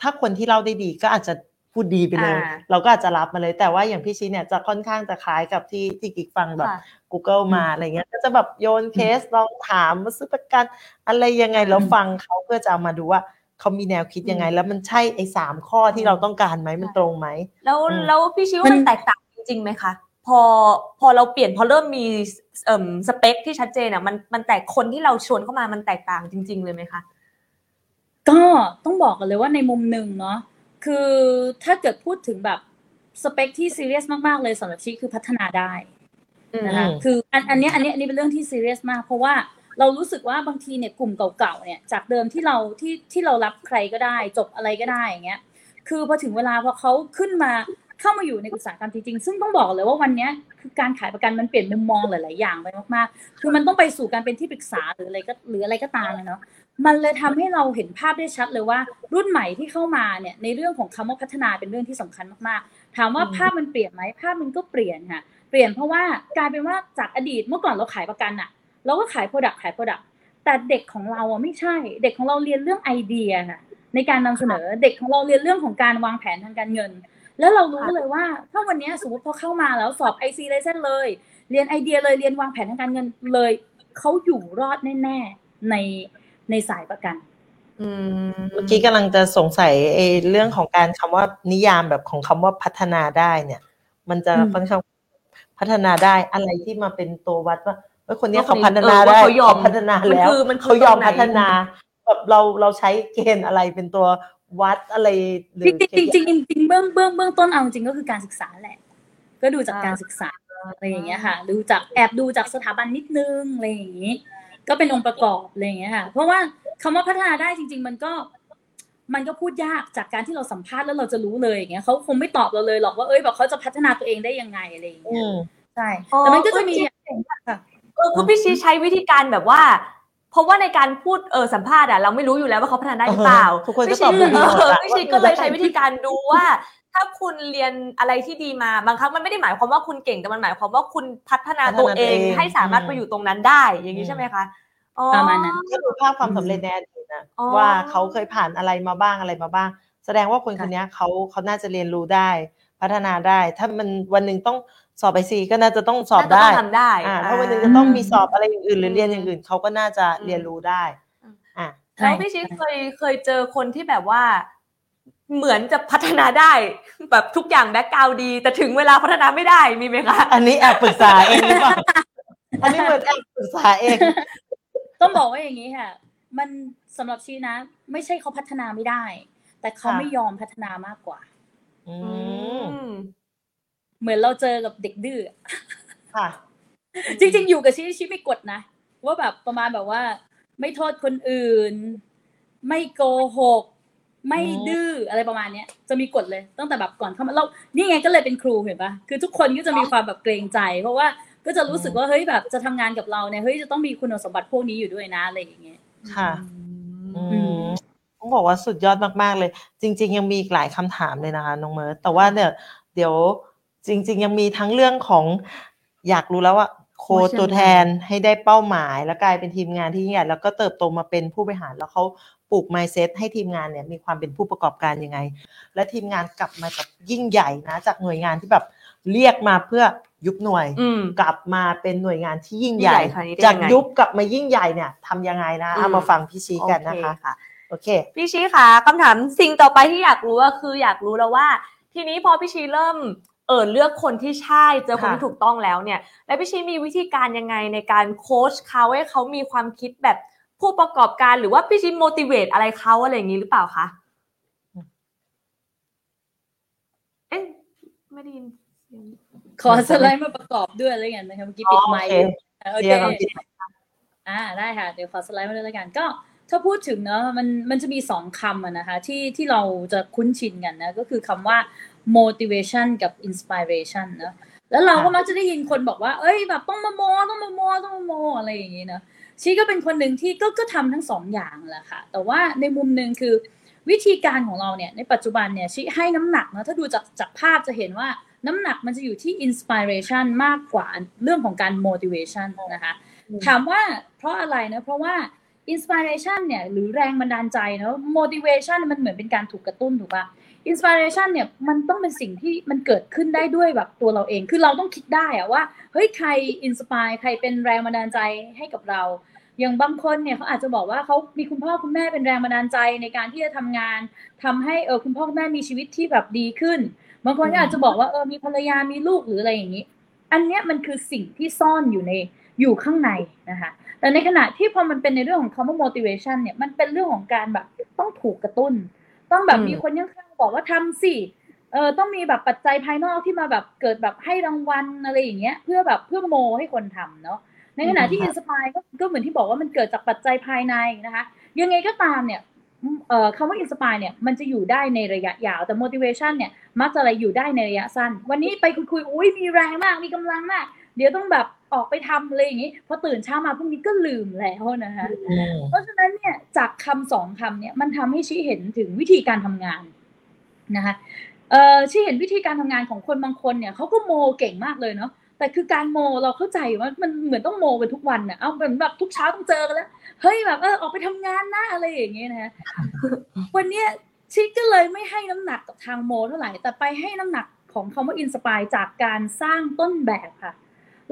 ถ้าคนที่เล่าได้ดีก็อาจจะ พูดดีไปเลยอ่าเราก็อาจจะรับมาเลย แต่ว่าอย่างพี่ชี้เนี่ยจะค่อนข้างจะคล้ายกับที่ที่กิ๊กฟังแบบค่ะ Google มาอะไรเงี้ยก็จะแบบโยนเคสลองถามมาซื้อประกันอะไรยังไงแล้วฟังเขาเพื่อจะเอามาดูว่าเขามีแนวคิดยังไง แล้วมันใช่ไอ้สามข้อที่เราต้องการไหมมันตรงไหมแล้วอืมแล้วพี่ชี้ว่ามัมันนแตกต่างจริงๆไหมคะพอพอเราเปลี่ยนพอเริ่มมีเอ่มสเปคที่ชัดเจนอะมันมันแตกคนที่เราชวนเข้ามามันแตกต่างจริง ๆ เลยไหมคะก็ต้องบอกกันเลยว่าในมุมหนึ่งเนาะ คือถ้าเกิดพูดถึงแบบสเปคที่ซีเรียสมากๆเลยสำหรับชีคือพัฒนาได้นะคะอืมคืออันอันเนี้ยอันเนี้ยอันนี้เป็นเรื่องที่ซีเรียสมาก เพราะว่าเรารู้สึกว่าบางทีเนี่ยกลุ่มเก่าๆเนี่ยจากเดิมที่เราที่ที่เรารับใครก็ได้ จบอะไรก็ได้อย่างเงี้ย คือพอถึงเวลาพอเขาขึ้นมาเข้ามาอยู่ในอุตสาหกรรมจริงๆ ซึ่งต้องบอกเลยว่าวันเนี้ยคือการขายประกันมันเปลี่ยนมุมมองหลาย ๆ อย่างไปมากๆ คือมันต้องไปสู่การเป็นที่ปรึกษาหรืออะไรก็หรืออะไรก็ตามเนาะ มันเลยทำให้เราเห็นภาพได้ชัดเลยว่า รุ่นใหม่ที่เข้ามาเนี่ยในเรื่องของคำว่าพัฒนาเป็นเรื่องที่สำคัญมากๆ ถามว่าภาพมันเปลี่ยนไหมภาพมันก็เปลี่ยนค่ะเปลี่ยนเพราะว่ากลายเป็นว่าจากอดีตเมื่อก่อนเราขายประกันอะเราก็ขายโปรดักขายโปรดักแต่เด็กของเราอะไม่ใช่ เด็กของเราเรียนเรื่องไอเดียค่ะในการนำเสนอเด็กของเราเรียนเรื่องของการวางแผนทางการเงิน แล้วเรารู้เลยว่าถ้าวันนี้สมมติพอเข้ามาแล้วสอบ IC license เลย เรียนไอเดียเลยเรียนวางแผนทางการเงินเลยเขาอยู่รอดแน่ๆใน ในสายประกันอืมเมื่อกี้กำลังจะสงสัยไอ้เรื่องของการคำว่านิยามแบบของคำว่าพัฒนาได้เนี่ย มันจะอืมค่อนข้างพัฒนาได้อะไรที่มาเป็นตัววัดว่าเอ้ยคนเนี้ยว่าเขาคนนี้พัฒนาเออว่าได้เขายอมพัฒนาแล้วมันคือมันคือเขายอมตรงไหนพัฒนาแบบเราเราใช้เกณฑ์อะไรเป็นตัววัดอะไรหรือจริงๆจริงๆจริงๆจริงๆเบื้องเบื้องเบื้องต้นเอาจริงๆก็คือการศึกษาแหละ ก็ดูจากการศึกษาอะไรอย่างเงี้ยค่ะ ดูจากแอบดูจากสถาบันนิดนึงอะไรอย่างงี้ ก็เป็นองค์ประกอบอะไรอย่างเงี้ยค่ะ เพราะว่าคำว่าพัฒนาได้จริง ๆ มันก็มันก็พูดยากจากการที่เราสัมภาษณ์แล้วเราจะรู้เลยอย่างเงี้ยเขาคงไม่ตอบเราเลยหรอกว่าเอ้ยแบบเขาจะพัฒนาตัวเองได้ยังไงอะไรอย่างอืเงี้ยมใช่อ๋อแต่มันก็จะมีเออจริงค่ะเออคือพี่ชี้ใช้วิธีการแบบว่า เพราะว่าในการพูดเออสัมภาษณ์อะเราไม่รู้อยู่แล้วว่าเขาพัฒนาได้หรือเปล่าทุกคนก็พี่ตอบชี้ดีหมดอะเออพี่ชี้ก็เลยใช้วิธีการดูว่า ถ้าคุณเรียนอะไรที่ดีมาบางครั้งมันไม่ได้หมายความว่าคุณเก่งแต่มันหมายความว่าคุณพัฒนาตัวเองพัฒนาตัวเองให้สามารถอืมไปอยู่ตรงนั้นได้ อย่างนี้ใช่ไหมคะอ๋อประมาณนั้นก็ดูภาพความสำเร็จในอดีตนะอ๋อว่าเขาเคยผ่านอะไรมาบ้างอะไรมาบ้าง แสดงว่าคนคนเนี้ยเขาเขาน่าจะเรียนรู้ได้ พัฒนาได้ ถ้ามันวันหนึ่งต้อง สอบไอซีก็น่าจะต้องสอบน่าจะได้ต้องทำได้อ่าถ้าอ่าวันหนึ่งจะต้องมีสอบอะไรอย่างอื่นหรือมเรียนอย่างอื่นเขาก็น่าจะอืมเรียนรู้ได้อะแล้วพี่ชิเคยเคยเจอคนที่แบบว่าเหมือนจะพัฒนาได้แบบทุกอย่างแบ็กกราวดี แต่ถึงเวลาพัฒนาไม่ได้มีไหมคะ อันนี้แอบปรึกษาเองหรือเปล่าอันนี้เหมือนแอบปรึกษาเอง ต้องบอกว่าอย่างนี้ค่ะ มันสำหรับชีนะ ไม่ใช่เขาพัฒนาไม่ได้ แต่เขาค่ะไม่ยอมพัฒนามากกว่า อือืมม เหมือนเราเจอกับเด็กดื้อค่ะ จริง ๆ อยู่กับชีชีไม่กดนะ ว่าแบบประมาณแบบว่า ไม่โทษคนอื่น ไม่โกหก ไม่อืมดื้ออะไรประมาณเนี้ย จะมีกฎเลยตั้งแต่แบบก่อนเข้ามาเรานี่ไงก็เลยเป็นครูเห็นปะคือทุกคนก็จะมีความแบบเกรงใจ เพราะว่าก็จะรู้สึกว่าเฮ้ยแบบจะทำงานกับเราเนี่ยเฮ้ยจะต้องมีคุณสมบัติพวกนี้อยู่ด้วยนะอะไรอย่างเงี้ยค่ะอือืมต้องบอกว่าสุดยอดมากๆเลย จริง ๆ ยังมีอีกหลายคำถามเลยนะคะน้องเมิร์ดแต่ว่าเนี่ย เดี๋ยว จริง ๆ ยังมีทั้งเรื่องของอยากรู้แล้วว่าโค้ชโค้ชยังไงตัวแทนให้ได้เป้าหมาย แล้วกลายเป็นทีมงานที่ยิ่งใหญ่แล้วก็เติบโตมาเป็นผู้บริหารแล้วเขาปลูก mindset ให้ทีมงานเนี่ยมีความเป็นผู้ประกอบการยังไง และทีมงานกลับมาแบบยิ่งใหญ่นะ จากหน่วยงานที่แบบเรียกมาเพื่อยุบหน่วยอืมกลับมาเป็นหน่วยงานที่ยิ่งใหญ่ยิ่งใหญ่คราวนี้ได้จากยังไงยุบกลับมายิ่งใหญ่เนี่ยทำยังไงนะเอาอืมมาฟังพี่ชีกันนะคะโอเคค่ะโอเคพี่ชี้ค่ะคำถามสิ่งต่อไปที่อยากรู้ก็คืออยากรู้แล้วว่า ทีนี้พอพี่ชี้เริ่ม เออเลือกคนที่ใช่เจอคนค่ะที่ถูกต้องแล้วเนี่ย แล้วพี่ชีมีวิธีการยังไงในการโค้ชเขาให้เขามีความคิดแบบผู้ประกอบการหรือว่าพี่ชี motivate อะไรเขาอะไรอย่างนี้หรือเปล่าคะเอ๊ะไม่ได้ยินเสียงขอสไลด์มาประกอบด้วยอะไรอย่างเงี้ยนะคะเมื่อกี้ปิดไมค์อ๋อโอโอเคเคเรียนความคิดอ่าได้ค่ะเดี๋ยวขอสไลด์มาด้วยแล้วกันก็ถ้าพูดถึงเนอะมันมันจะมีสองคำอะนะคะที่ที่เราจะคุ้นชินกันนะก็คือคำว่า motivation กับ inspiration นะแล้วเราก็มักจะได้ยินคนบอกว่า เอ้ย แบบต้องมาโมต้องมาโมต้องมาโมอะไรอย่างนี้เนอะชีก็เป็นคนหนึ่งที่ก็ก็ทำทั้งสองอย่างแหละค่ะ แต่ว่าในมุมหนึ่งคือวิธีการของเราเนี่ยในปัจจุบันเนี่ยชีให้น้ำหนักนะถ้าดูจากจากภาพจะเห็นว่าน้ำหนักมันจะอยู่ที่ inspiration มากกว่าเรื่องของการ motivation นะคะถามว่าเพราะอะไรนะเพราะว่า inspiration เนี่ยหรือแรงบันดาลใจเนอะ motivation มันเหมือนเป็นการถูกกระตุ้นถูกปะ inspiration เนี่ยมันต้องเป็นสิ่งที่มันเกิดขึ้นได้ด้วยแบบตัวเราเอง คือเราต้องคิดได้อะว่าเฮ้ยใคร inspire ใครเป็นแรงบันดาลใจให้กับเรา อย่างบางคนเนี่ยเขาอาจจะบอกว่าเขามีคุณพ่อคุณแม่เป็นแรงบันดาลใจในการที่จะทำงานทำให้เออคุณพ่อคุณแม่มีชีวิตที่แบบดีขึ้น บางคนก็อาจจะบอกว่าเออมีภรรยามีลูกหรืออะไรอย่างนี้ อันเนี้ยมันคือสิ่งที่ซ่อนอยู่ในอยู่ข้างในนะคะแต่ในขณะที่พอมันเป็นในเรื่องของคำว่า motivation เนี่ยมันเป็นเรื่องของการแบบต้องถูกกระตุ้น ต้องแบบอืมมีคนข้างๆบอกว่าทำสิเออต้องมีแบบปัจจัยภายนอกที่มาแบบเกิดแบบให้รางวัลอะไรอย่างเงี้ย เพื่อแบบเพื่อโมให้คนทำเนาะในขณะที่อืมอินสปายก็ก็เหมือนที่บอกว่ามันเกิดจากปัจจัยภายในนะคะ ยังไงก็ตามเนี่ยเอ่อคำว่าอินสปายเนี่ยมันจะอยู่ได้ในระยะยาว แต่ motivation เนี่ยมักจะอะไรอยู่ได้ในระยะสั้น วันนี้ไปคุยคุยๆอุ้ยมีแรงมากมีกำลังมาก เดี๋ยวต้องแบบ ออกไปทำอะไรอย่างนี้พอตื่นเช้ามาพรุ่งนี้ก็ลืมแล้วนะคะอืมเพราะฉะนั้นเนี่ยจากคำสองคำเนี่ยมันทำให้ชี้เห็นถึงวิธีการทำงานนะคะเอ่อชี้เห็นวิธีการทำงานของคนบางคนเนี่ยเขาก็โมเก่งมากเลยเนาะแต่คือการโมเราเข้าใจว่ามันเหมือนต้องโมกันทุกวันน่ะเอาเหมือนแบบทุกเช้าต้องเจอกันแล้วเฮ้ยแบบเออออกไปทำงานนะอะไรอย่างเงี้ยนะฮะวันเนี้ยชีก็เลยไม่ให้น้ำหนักกับทางโมเท่าไหร่แต่ไปให้น้ำหนักของคำว่า inspire จากการสร้างต้นแบบค่ะ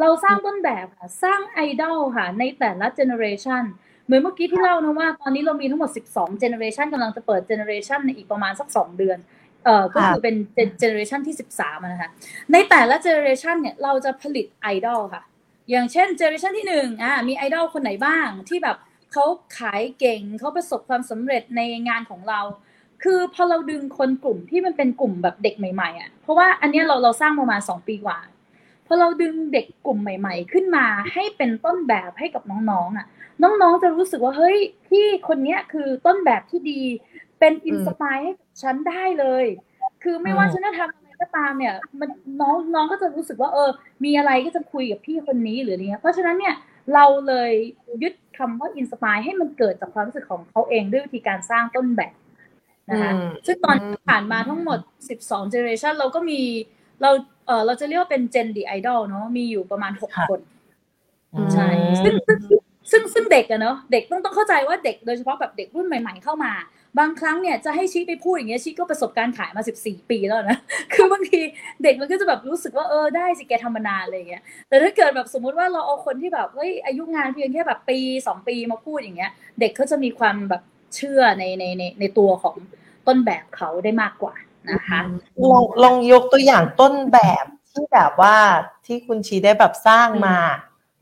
เราสร้างต้นแบบค่ะ สร้างไอดอลค่ะ ในแต่ละ generation เหมือนเมื่อกี้ที่เล่านะว่า ตอนนี้เรามีทั้งหมด 12 generation กำลังจะเปิด generation ในอีกประมาณสัก 2 เดือนเอ่อก็คือเป็น generation ที่ 13อะนะคะในแต่ละ generation เนี่ยเราจะผลิตไอดอลค่ะ อย่างเช่น generation ที่หนึ่งอ่ามีไอดอลคนไหนบ้างที่แบบเขาขายเก่งเขาประสบความสำเร็จในงานของเราคือพอเราดึงคนกลุ่มที่มันเป็นกลุ่มแบบเด็กใหม่ๆอะเพราะว่าอันเนี้ยเราเราสร้างประมาณสองปีกว่า พอเราดึงเด็กกลุ่มใหม่ ๆ ขึ้นมาให้เป็นต้นแบบให้กับน้องๆอะ น้องๆจะรู้สึกว่าเฮ้ยพี่คนเนี้ยคือต้นแบบที่ดี เป็น inspire ให้กับฉันได้เลย คือไม่ว่าอืมฉันจะทำอะไรก็ตามเนี่ย มันน้องน้องก็จะรู้สึกว่า เออ มีอะไรก็จะคุยกับพี่คนนี้หรืออะไรเงี้ยเพราะฉะนั้นเนี่ยเราเลยยึดคำว่าอินสปายให้มันเกิดจากความรู้สึกของเขาเองด้วยวิธีการสร้างต้นแบบนะคะอืมซึ่งตอนที่ผ่านมาทั้งหมด 12 generation เราก็มีเรา เออเราจะเรียกว่าเป็น Gen the Idol เนาะมีอยู่ประมาณค่ะ6คนใช่ซึ่งซึ่งซึ่งซึ่งเด็กอะเนาะเด็กต้องต้องเข้าใจว่าเด็กโดยเฉพาะแบบเด็กรุ่นใหม่ ๆ เข้ามา บางครั้งเนี่ยจะให้ชี้ไปพูดอย่างเงี้ยชี้ก็ประสบการณ์ขายมา 14 ปีแล้วนะคือบางทีเด็กมันก็จะแบบรู้สึกว่าเออได้สิแกทำมานานอะไรอย่างเงี้ยแต่ถ้าเกิดแบบสมมุติว่าเราเอาคนที่แบบเฮ้ยอายุงานเพียงแค่แบบปีสองปีมาพูดอย่างเงี้ย เด็กเขาจะมีความแบบเชื่อในในในในตัวของต้นแบบเขาได้มากกว่า นะคะลองลองยกตัวอย่างต้นแบบที่แบบว่าที่คุณชีได้แบบสร้างมา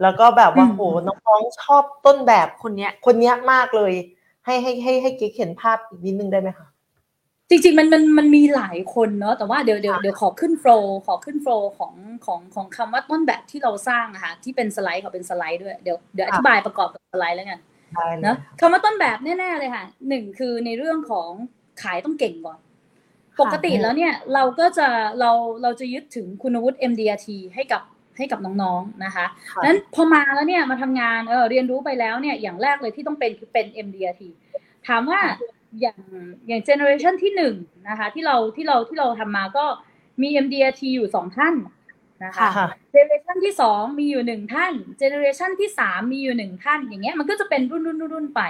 แล้วก็แบบว่าอืมโหน้องๆชอบต้นแบบคนเนี้ย คนเนี้ยมากเลย ให้ให้ให้ให้กิ๊กเห็นภาพอีกนิดนึงได้ไหมคะจริงๆมันมันมันมีหลายคนเนาะแต่ว่าเดี๋ยวเดี๋ยวเดี๋ยวขอขึ้นโฟล์ขอขึ้นโฟล์ของของของคำว่าต้นแบบที่เราสร้างอะค่ะที่เป็นสไลด์ขอเป็นสไลด์ด้วยเดี๋ยวเดี๋ยวอธิบายประกอบกับสไลด์แล้วกันได้เลยเนอะคำว่าต้นแบบแน่ๆเลยค่ะหนึ่งคือในเรื่องของขายต้องเก่งก่อน ปกติแล้วเนี่ยเราก็จะเราเราจะยึดถึงคุณวุฒิ MDRT ให้กับให้กับน้องๆนะคะค่ะนั้นพอมาแล้วเนี่ยมาทำงานเออเรียนรู้ไปแล้วเนี่ยอย่างแรกเลยที่ต้องเป็นคือเป็น MDRT ถามว่าอย่างอย่าง generation ที่หนึ่งนะคะที่เราที่เราที่เราทำมาก็มี MDRT อยู่สองท่านนะคะค่ะ generation ที่สองมีอยู่หนึ่งท่าน generation ที่สามมีอยู่หนึ่งท่าน อย่างเงี้ยมันก็จะเป็นรุ่นรุ่นรุ่นรุ่นไป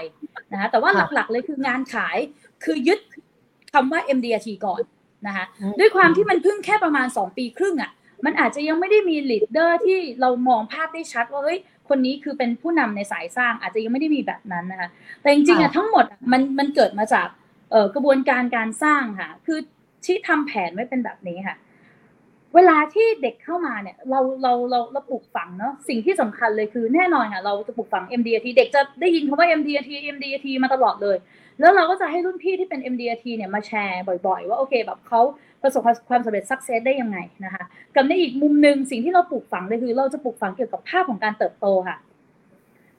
นะคะแต่ว่าค่ะหลักๆเลยคืองานขายคือยึด คำว่า MDRT ก่อนนะคะอืมด้วยความที่มันเพิ่งแค่ประมาณ 2 ปีครึ่งอะมันอาจจะยังไม่ได้มี leader ที่เรามองภาพได้ชัดว่าเฮ้ยคนนี้คือเป็นผู้นำในสายสร้างอาจจะยังไม่ได้มีแบบนั้นนะคะแต่จริงๆอะทั้งหมดอะมันมันเกิดมาจากเอ่อกระบวนการการสร้างค่ะ คือที่ทำแผนไว้เป็นแบบนี้ค่ะ เวลาที่เด็กเข้ามาเนี่ยเราเราเราเราปลูกฝังเนาะสิ่งที่สำคัญเลยคือแน่นอนค่ะเราจะปลูกฝัง MDRT เด็กจะได้ยินคำว่า MDRT MDRT มาตลอดเลย แล้วเราก็จะให้รุ่นพี่ที่เป็น MDRT เนี่ยมาแชร์บ่อยๆ ว่าโอเคแบบเขาประสบความสำเร็จสักเซสได้ยังไงนะคะกับในอีกมุมหนึ่งสิ่งที่เราปลูกฝังเลยคือ เราจะปลูกฝังเกี่ยวกับภาพของการเติบโตค่ะ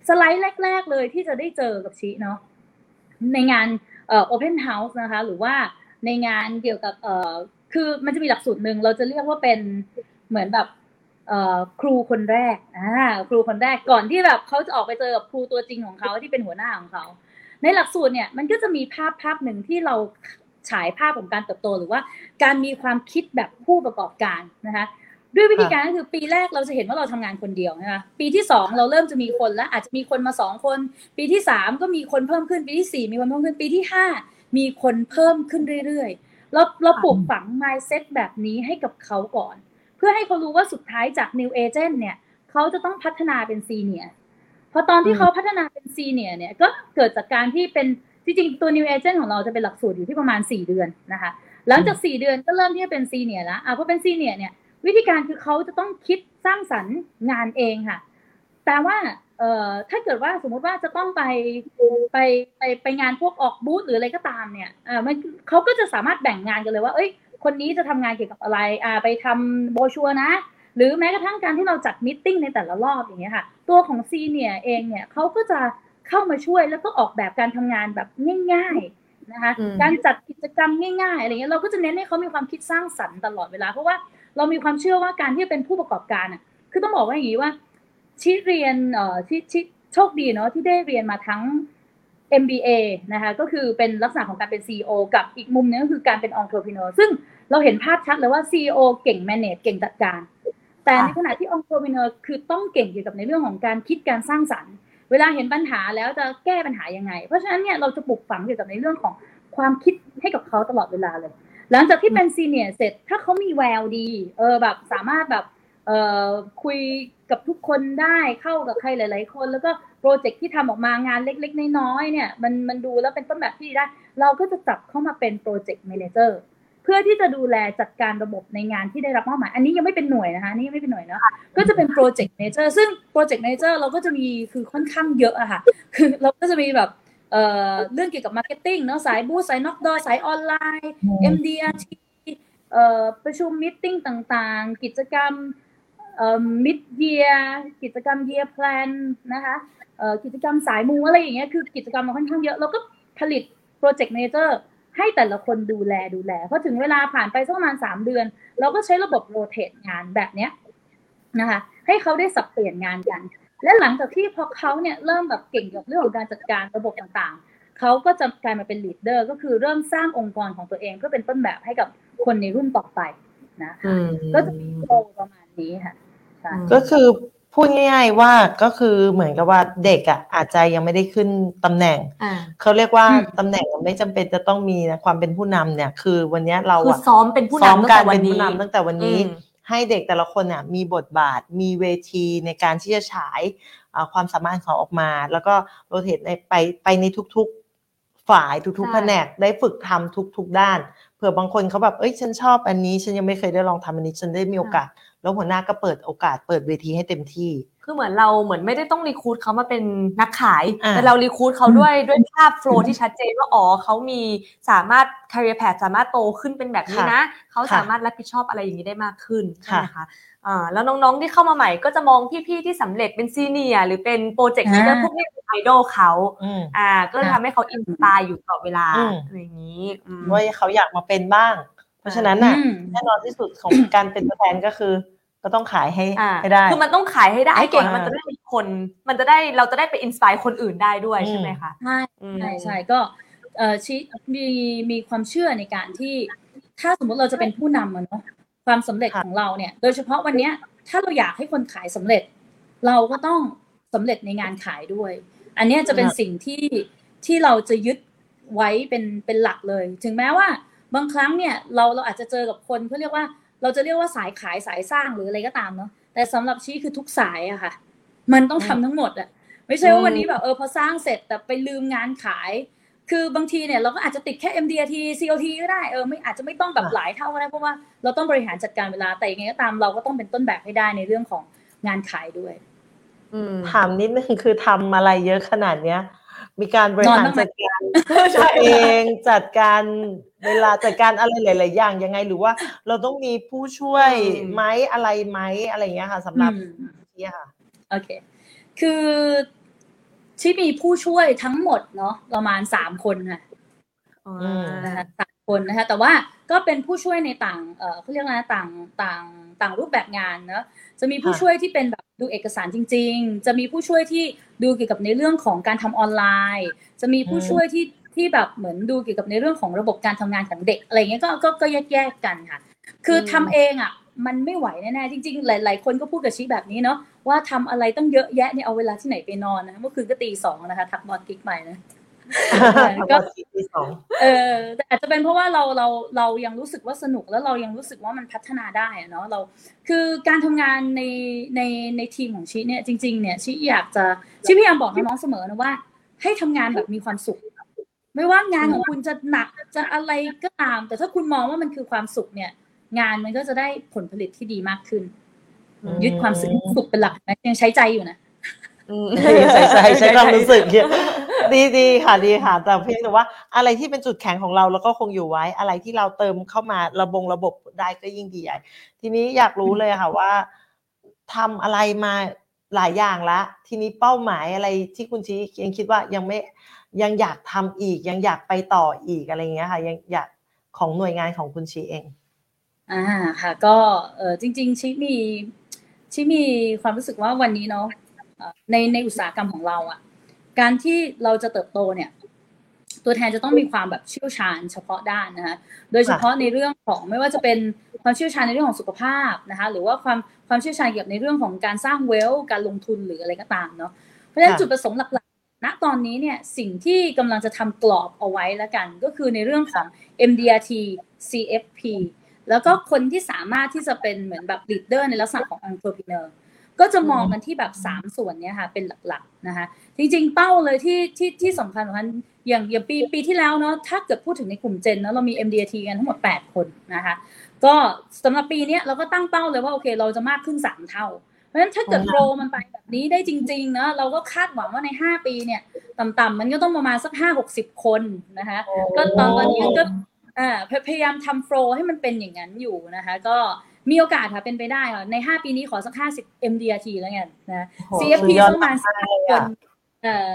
สไลด์แรก ๆ เลยที่จะได้เจอกับชีเนาะในงานเอ่อ Open House นะคะ หรือว่าในงานเกี่ยวกับเอ่อคือมันจะมีหลักสูตรหนึ่งเราจะเรียกว่าเป็นเหมือนแบบเอ่อครูคนแรกอ่าครูคนแรกก่อนที่แบบเขาจะออกไปเจอกับครูตัวจริงของเขาที่เป็นหัวหน้าของเขา ในหลักสูตรเนี่ยมันก็จะมีภาพภาพหนึ่งที่เราฉายภาพของการเติบโต หรือว่าการมีความคิดแบบผู้ประกอบการนะคะด้วยวิธีการก็คือปีแรกเราจะเห็นว่าเราทำงานคนเดียวนะคะปีที่สองเราเริ่มจะมีคนแล้วอาจจะมีคนมาสองคน ปีที่สามก็มีคนเพิ่มขึ้นปีที่สี่มีคนเพิ่มขึ้นปีที่ห้ามีคนเพิ่มขึ้นเรื่อยๆเราเราปลูกฝัง mindset แบบนี้ให้กับเขาก่อน เพื่อให้เขารู้ว่าสุดท้ายจาก new agent เนี่ยเขาจะต้องพัฒนาเป็น senior พอตอนที่เขาพัฒนาเป็นซีเนียเนี่ยก็เกิดจากการที่เป็นจริงๆตัว new agent ของเราจะเป็นหลักสูตรอยู่ที่ประมาณ 4 เดือนนะคะ หลังจาก 4 เดือนก็เริ่มที่จะเป็นซีเนียแล้วอะพอเป็นซีเนียเนี่ยวิธีการคือเขาจะต้องคิดสร้างสรรค์งานเองค่ะ แต่ว่าเอ่อถ้าเกิดว่าสมมุติว่าจะต้องไปไปไปไปงานพวกออกบูธหรืออะไรก็ตามเนี่ยอ่ามันเขาก็จะสามารถแบ่งงานกันเลยว่า เอ้ย คนนี้จะทำงานเกี่ยวกับอะไรอ่าไปทำโบชัวนะ หรือแม้กระทั่งการที่เราจัดมิ팅ในแต่ละรอบอย่างเงี้ยค่ะ ตัวของซีเนียเองเนี่ยเขาก็จะเข้ามาช่วยแล้วก็ออกแบบการทำงานแบบง่ายๆนะคะการจัดกิจกรรมง่ายๆอะไรเงี้ยเราก็จะเน้นให้เขามีความคิดสร้างสรรค์ตลอดเวลา เพราะว่าเรามีความเชื่อว่าการที่เป็นผู้ประกอบการอะคือต้องบอกว่าอย่างนี้ว่าชิเรียนเอ่อชิชิโชคดีเนาะที่ได้เรียนมาทั้ง MBA นะคะก็คือเป็นลักษณะของการเป็น CEO กับอีกมุมนึงก็คือการเป็น entrepreneur ซึ่งเราเห็นภาพชัดเลยว่า CEO เก่ง manage เก่งจัดการ แต่ในขณะที่ entrepreneur คือต้องเก่งเกี่ยวกับในเรื่องของการคิดการสร้างสรรค์ เวลาเห็นปัญหาแล้วจะแก้ปัญหายังไง เพราะฉะนั้นเนี่ยเราจะปลูกฝังเกี่ยวกับในเรื่องของความคิดให้กับเขาตลอดเวลาเลย หลังจากที่เป็นซีเนียร์เสร็จถ้าเขามีแววดีเออแบบสามารถแบบเอ่อคุยกับทุกคนได้เข้ากับใครหลาย ๆ คน แล้วก็โปรเจกต์ที่ทำออกมางานเล็ก ๆ น้อย ๆ เนี่ยมันมันดูแล้วเป็นต้นแบบที่ดีได้ เราก็จะจับเข้ามาเป็นโปรเจกต์ a ม a เจอร์ เพื่อที่จะดูแลจัดการระบบในงานที่ได้รับมอบหมาย อันนี้ยังไม่เป็นหน่วยนะคะอันนี่ยังไม่เป็นหน่วยเนาะก็จะเป็นโปรเจกต์ a ม a เจอร์ซึ่งโปรเจกต์ a ม a เจอร์เราก็จะมีคือค่อนข้างเยอะอะค่ะ คือเราก็จะมีแบบเอ่อเรื่องเกี่ยวกับ marketing เนาะสายบูธสาย knock door สายออนไลน์ MDRT เอ่อประชุม meeting ต่างๆ กิจกรรมเอ่อ mid year กิจกรรม year plan นะคะเอ่อกิจกรรมสายมูอะไรอย่างเงี้ยคือกิจกรรมมันค่อนข้างเยอะเราก็ผลิตโปรเจกต์ a ม a เจอร์ ให้แต่ละคนดูแลดูแลพอถึงเวลาผ่านไปสักประมาณสามเดือน เราก็ใช้ระบบโรเตทงานแบบเนี้ยนะคะให้เขาได้สับเปลี่ยนงานกัน และหลังจากที่พอเขาเนี่ยเริ่มแบบเก่งกับเรื่องของการจัดการระบบต่างๆ เขาก็จะกลายมาเป็นลีดเดอร์ก็คือเริ่มสร้างองค์กรของตัวเองเพื่อเป็นต้นแบบให้กับคนในรุ่นต่อไปนะคะก็จะมีโปรประมาณนี้ค่ะใช่ก็คือ พูดง่ายๆว่าก็คือเหมือนกับว่าเด็กอะอาจจะยังไม่ได้ขึ้นตำแหน่งอ่าเขาเรียกว่าอืมตำแหน่งไม่จำเป็นจะต้องมีนะความเป็นผู้นำเนี่ย คือวันเนี้ยเราคืออะซ้อมเป็นผู้ซ้อมนำตั้งการแต่วัเป็นนนี้ผู้นำตั้งแต่วันนี้อืมให้เด็กแต่ละคนเนี่ยมีบทบาทมีเวทีในการที่จะฉายอ่าความสามารถของเขาออกมา แล้วก็โรเตทในไปไปในทุกๆฝ่ายทุกๆแผนกได้ฝึกทำทุกๆด้านเผื่อบางคนเขาแบบเอ้ยฉันชอบอันนี้ ฉันยังไม่เคยได้ลองทำอันนี้ฉันได้มีโอกาส แล้วหัวหน้าก็เปิดโอกาสเปิดเวทีให้เต็มที่ คือเหมือนเราเหมือนไม่ได้ต้องรีคูดเขามาเป็นนักขายอ่าแต่เรารีคูดเขาด้วยด้วยภาพโฟล์ที่ชัดเจนว่าอ๋อเขามีสามารถ career path สามารถโตขึ้นเป็นแบบนี้นะ เขาสามารถรับผิดชอบอะไรอย่างนี้ได้มากขึ้นใช่ไหมคะอ่าแล้วน้องๆที่เข้ามาใหม่ก็จะมองพี่ๆที่สำเร็จเป็น senior หรือเป็น project leader อ่าพวกนี้เป็นไอดอลเขาอืมอ่า ก็เลยทำให้เขา inspire อยู่ตลอดเวลาอืมอะไรอย่างนี้อืมว่าเขาอยากมาเป็นบ้าง เพราะฉะนั้นน่ะอืมแน่นอนที่สุดของการเป็นตัวแทนก็คือ ก็ต้องขายให้อ่าให้ได้ คือมันต้องขายให้ได้ให้เก่ก่อนมันจะได้มีคน มันจะได้เราจะได้ไป inspire คนอื่นได้ด้วยอืมใช่ไหมคะใช่อืมใช่ใช่ก็เอ่อชิมีมีความเชื่อในการที่ถ้าสมมติเราจะเป็นผู้นำอะเนาะความสำเร็จค่ะของเราเนี่ย โดยเฉพาะวันเนี้ยถ้าเราอยากให้คนขายสำเร็จ เราก็ต้องสำเร็จในงานขายด้วย อันเนี้ยจะเป็นสิ่งที่ที่เราจะยึดไว้เป็นเป็นหลักเลย ถึงแม้ว่าบางครั้งเนี่ยเราเราอาจจะเจอกับคนเขาเรียกว่า เราจะเรียกว่าสายขายสายสร้างหรืออะไรก็ตามเนาะแต่สำหรับชี้คือทุกสายอะค่ะ มันต้องทำทั้งหมดอะไม่ใช่ว่าวันนี้แบบเออพอสร้างเสร็จแต่ไปลืมงานขาย คือบางทีเนี่ยเราก็อาจจะติดแค่ MDRT COT ก็ได้เออไม่อาจจะไม่ต้องแบบค่ะหลายเท่าก็ได้เพราะว่าเราต้องบริหารจัดการเวลาแต่ยังไงก็ตามเราก็ต้องเป็นต้นแบบให้ได้ในเรื่องของงานขายด้วยอืมถามนิดนึงคือทำอะไรเยอะขนาดเนี้ย มีการบริหารนอนบ้างไหมจัดการตัวเองจัดการเวลาจัดการอะไรหลาย ๆ อย่างยังไง หรือว่าเราต้องมีผู้ช่วยอืมไหมอะไรไหมอะไรอย่างเงี้ยค่ะสำหรับอืมเนี่ยค่ะโอเค คือที่มีผู้ช่วยทั้งหมดเนาะประมาณสามคนค่ะอ่อืมานะคะสามคนนะคะแต่ว่าก็เป็นผู้ช่วยในต่างเอ่อเขาเรียกอะไรนะต่างต่างต่างรูปแบบงานเนอะ จะมีผู้ค่ะช่วยที่เป็นแบบดูเอกสารจริง ๆ จะมีผู้ช่วยที่ดูเกี่ยวกับในเรื่องของการทำออนไลน์ จะมีผู้ช่วยที่ที่แบบเหมือนดูเกี่ยวกับในเรื่องของระบบการทำงานของเด็กอะไรเงี้ยก็ก็ก็แยกแยกๆกันค่ะ คือทำเองอะมันไม่ไหวแน่ๆจริง ๆ หลาย ๆ คนก็พูดกับชี้แบบนี้เนาะว่าทำอะไรต้องเยอะแยะเนี่ยเอาเวลาที่ไหนไปนอนนะเมื่อคืนก็ตีสองนะคะทักนอนกิ๊กใหม่นะ ทำมาทีที่สองเออแต่อาจจะเป็นเพราะว่าเราเราเรายังรู้สึกว่าสนุกแล้วเรายังรู้สึกว่ามันพัฒนาได้อะเนาะเรา คือการทำงานในในในทีมของชิเนี่ยจริง ๆ เนี่ยชิอยากจะชิพยายามบอกน้องๆเสมอนะว่า ให้ทำงานแบบมีความสุข ไม่ว่างานของคุณจะหนักจะอะไรก็ตาม แต่ถ้าคุณมองว่ามันคือความสุขเนี่ย งานมันก็จะได้ผลผลิตที่ดีมากขึ้นอืมยึดความสุขสุขเป็นหลักนะยังใช้ใจอยู่นะอืมใส่ใส่ใช้ความรู้สึกเยอะ ดีดีค่ะดีค่ะแต่เพียงแต่ว่าอะไรที่เป็นจุดแข็งของเราแล้วก็คงอยู่ไว้ อะไรที่เราเติมเข้ามาระบงระบบได้ก็ยิ่งดีใหญ่ทีนี้อยากรู้เลยค่ะว่าทำอะไรมาหลายอย่างละ ทีนี้เป้าหมายอะไรที่คุณชี้ยังคิดว่ายังไม่ยังอยากทำอีก ยังอยากไปต่ออีกอะไรเงี้ยค่ะ ยังอยากของหน่วยงานของคุณชี้เองอ่าค่ะ ก็เออจริง ๆชิมีชิมีความรู้สึกว่าวันนี้เนาะในในอุตสาหกรรมของเราอะ การที่เราจะเติบโตเนี่ย ตัวแทนจะต้องมีความแบบเชี่ยวชาญเฉพาะด้านนะคะโดยเฉพาะในเรื่องของไม่ว่าจะเป็นความเชี่ยวชาญในเรื่องของสุขภาพนะคะหรือว่าความความเชี่ยวชาญเกี่ยวกับในเรื่องของการสร้างเวลการลงทุนหรืออะไรก็ตามเนาะเพราะฉะนั้นค่ะจุดประสงค์หลักๆณตอนนี้เนี่ยสิ่งที่กำลังจะทำกรอบเอาไว้แล้วกัน ก็คือในเรื่องของ MDRT CFP แล้วก็คนที่สามารถที่จะเป็นเหมือนแบบ leader ในลักษณะของ entrepreneur ก็จะมองกันที่แบบ 3 ส่วนเนี้ยค่ะเป็นหลักๆนะคะจริงๆ เป้าเลยที่ที่ที่สำคัญสำคัญอย่างอย่างปีปีที่แล้วเนาะถ้าเกิดพูดถึงในกลุ่มเจนเนาะเรามี MDRT กันทั้งหมด 8 คนนะคะ ก็สำหรับปีเนี้ยเราก็ตั้งเป้าเลยว่าโอเคเราจะมากขึ้น 3 เท่า เพราะฉะนั้นถ้าเกิดอ๋อโปรมันไปแบบนี้ได้จริงๆเนาะเราก็คาดหวังว่าใน 5 ปีเนี่ยต่ำๆมันก็ต้องประมาณสัก 5-60 คนนะคะก็ตอนตอนนี้ก็อ่าพยพยายามทำโฟลให้มันเป็นอย่างนั้นอยู่นะคะ ก็ มีโอกาสค่ะเป็นไปได้ค่ะใน 5 ปีนี้ขอสัก 50 MDRT แล้วกันนะโอ้โห CFP สุดยอดประมาณมากเลยคอะนเออ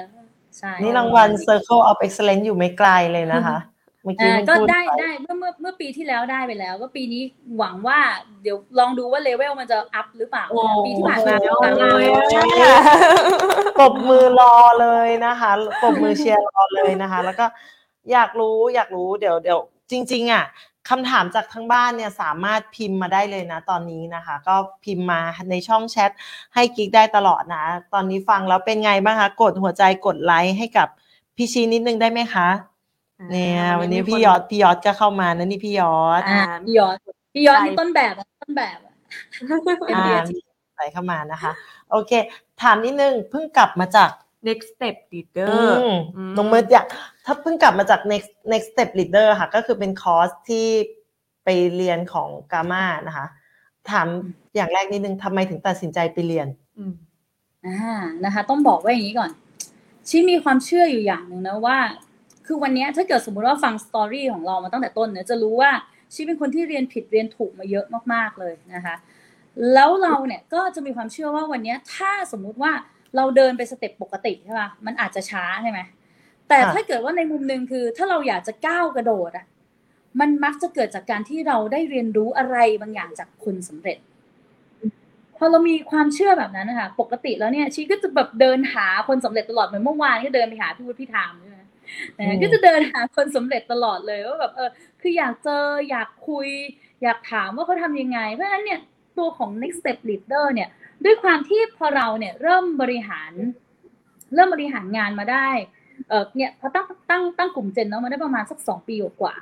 ใช่นี่รางวัล Circle of Excellence อยู่ไม่ไกลเลยนะคะเมื่อกี้อ่ามันก็พูดได้ไปได้เมื่อเมื่อเมื่อปีที่แล้วได้ไปแล้ว ก็ปีนี้หวังว่าเดี๋ยวลองดูว่าเลเวลมันจะอัพหรือเปล่าโอ้ปีที่ผ่านมาโอ้ต่างโหเลยปรบมือรอเลยนะคะปรบมือเชียร์รอเลยนะคะ แล้วก็อยากรู้อยากรู้เดี๋ยวเดี๋ยวจริง ๆ อะ คำถามจากทางบ้านเนี่ยสามารถพิมพ์มาได้เลยนะตอนนี้นะคะ ก็พิมพ์มาในช่องแชทให้กิ๊กได้ตลอดนะ ตอนนี้ฟังแล้วเป็นไงบ้างคะ กดหัวใจกดไลค์ให้กับพี่ชีนิดนึงได้ไหมคะ เนี่ย วันนี้พี่ยอดพี่ยอดก็เข้ามานะนี่พี่ยอดอ่าพี่ยอดพี่ยอดนี่ต้นแบบอะต้นแบบอะอ่า MDRT ใส่เข้ามานะคะ โอเค ถามนิดนึงเพิ่งกลับมาจาก next step อื leader มอืมน้องเมิร์ดอยาก ถ้าเพิ่งกลับมาจาก next next step leader ค่ะ ก็คือเป็นคอร์สที่ไปเรียนของ GAMA นะคะ ถามอย่างแรกนิดนึงทำไมถึงตัดสินใจไปเรียนอืมอ่านะคะ ต้องบอกว่าอย่างนี้ก่อนชีมีความเชื่ออยู่อย่างหนึ่งนะว่า คือวันนี้ถ้าเกิดสมมติว่าฟัง story ของเรามาตั้งแต่ต้นเนี่ยจะรู้ว่าชีเป็นคนที่เรียนผิดเรียนถูกมาเยอะมากๆเลยนะคะ แล้วเราเนี่ยก็จะมีความเชื่อว่าวันนี้ถ้าสมมุติว่าเราเดินไป step ปกติใช่ป่ะมันอาจจะช้าใช่ไหม แต่ค่ะถ้าเกิดว่าในมุมหนึ่งคือ ถ้าเราอยากจะก้าวกระโดดอะมันมักจะเกิดจากการที่เราได้เรียนรู้อะไรบางอย่างจากคนสำเร็จ พอเรามีความเชื่อแบบนั้นนะคะปกติแล้วเนี่ยชีก็จะแบบเดินหาคนสำเร็จตลอดเหมือนเมื่อวานก็เดินไปหาพี่วุฒิพี่ธามใช่ไหมนะอืมก็จะเดินหาคนสำเร็จตลอดเลยว่าแบบเออคืออยากเจออยากคุย อยากถามว่าเขาทำยังไง เพราะฉะนั้นเนี่ยตัวของ next step leader เนี่ย ด้วยความที่พอเราเนี่ยเริ่มบริหาร เริ่มบริหารงานมาได้ เออเนี่ยพอตั้งตั้งตั้งกลุ่มเจนเนาะมาได้ประมาณสักสองปีกว่า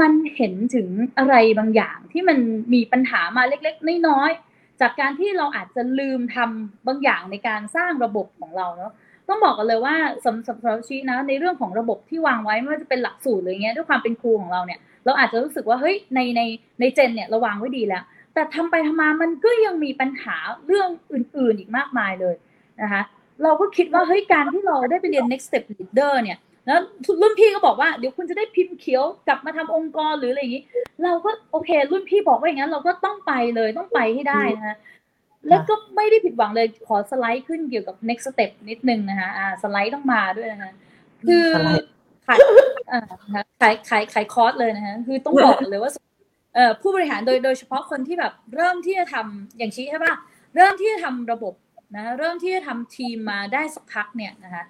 มันเห็นถึงอะไรบางอย่างที่มันมีปัญหามาเล็กๆน้อยๆจากการที่เราอาจจะลืมทำบางอย่างในการสร้างระบบของเราเนาะต้องบอกกันเลยว่าสำสำหรับชีนะในเรื่องของระบบที่วางไว้ไม่ว่าจะเป็นหลักสูตรหรือเงี้ยด้วยความเป็นครูของเราเนี่ย เราอาจจะรู้สึกว่าเฮ้ยในในในเจนเนี่ยเราวางไว้ดีแล้ว แต่ทำไปทำมามันก็ยังมีปัญหาเรื่องอื่น ๆอีกมากมายเลยนะคะ เราก็คิดว่าเฮ้ยการที่เราได้ไปเรียน next step leader เนี่ยแล้วรุ่นพี่ก็บอกว่าเดี๋ยวคุณจะได้พิมพ์เขียวกลับมาทำองค์กรหรืออะไรอย่างนี้ เราก็โอเค รุ่นพี่บอกว่าอย่างนั้น เราก็ต้องไปเลยต้องไปให้ได้นะคะแล้วก็ไม่ได้ผิดหวังเลยขอสไลด์ขึ้นเกี่ยวกับ next step นิดนึงนะคะอ่าสไลด์ต้องมาด้วยนะคะคือขายอ่าขายขายขายคอร์สเลยนะคะคือต้องบอกเลยว่าเอ่อผู้บริหารโดยโดยเฉพาะคนที่แบบเริ่มที่จะทำอย่างชี้ใช่ป่ะเริ่มที่จะทำระบบ นะเริ่มที่จะทำทีมมาได้สักพักเนี่ยนะคะ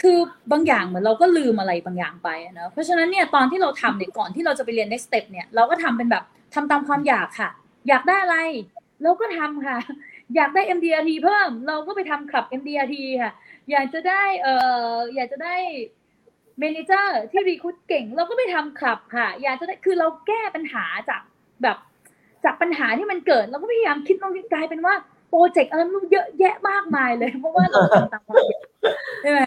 คือบางอย่างเหมือนเราก็ลืมอะไรบางอย่างไปนะเพราะฉะนั้นเนี่ยตอนที่เราทำเนี่ยก่อนที่เราจะไปเรียน next step เนี่ยเราก็ทำเป็นแบบทำตามความอยากค่ะ อยากได้อะไรเราก็ทำค่ะ อยากได้ MDRT เพิ่ม เราก็ไปทำคลับ MDRT ค่ะ อยากจะได้เอ่ออยากจะได้manager ที่ recruit เก่ง เราก็ไปทำคลับค่ะ อยากจะได้คือเราแก้ปัญหาจากแบบจากปัญหาที่มันเกิด เราก็พยายามคิดลงกลายเป็นว่า โปรเจกต์อะไรมันเยอะแยะมากมายเลย เพราะว่าเราทำตามความอยากใช่ไหม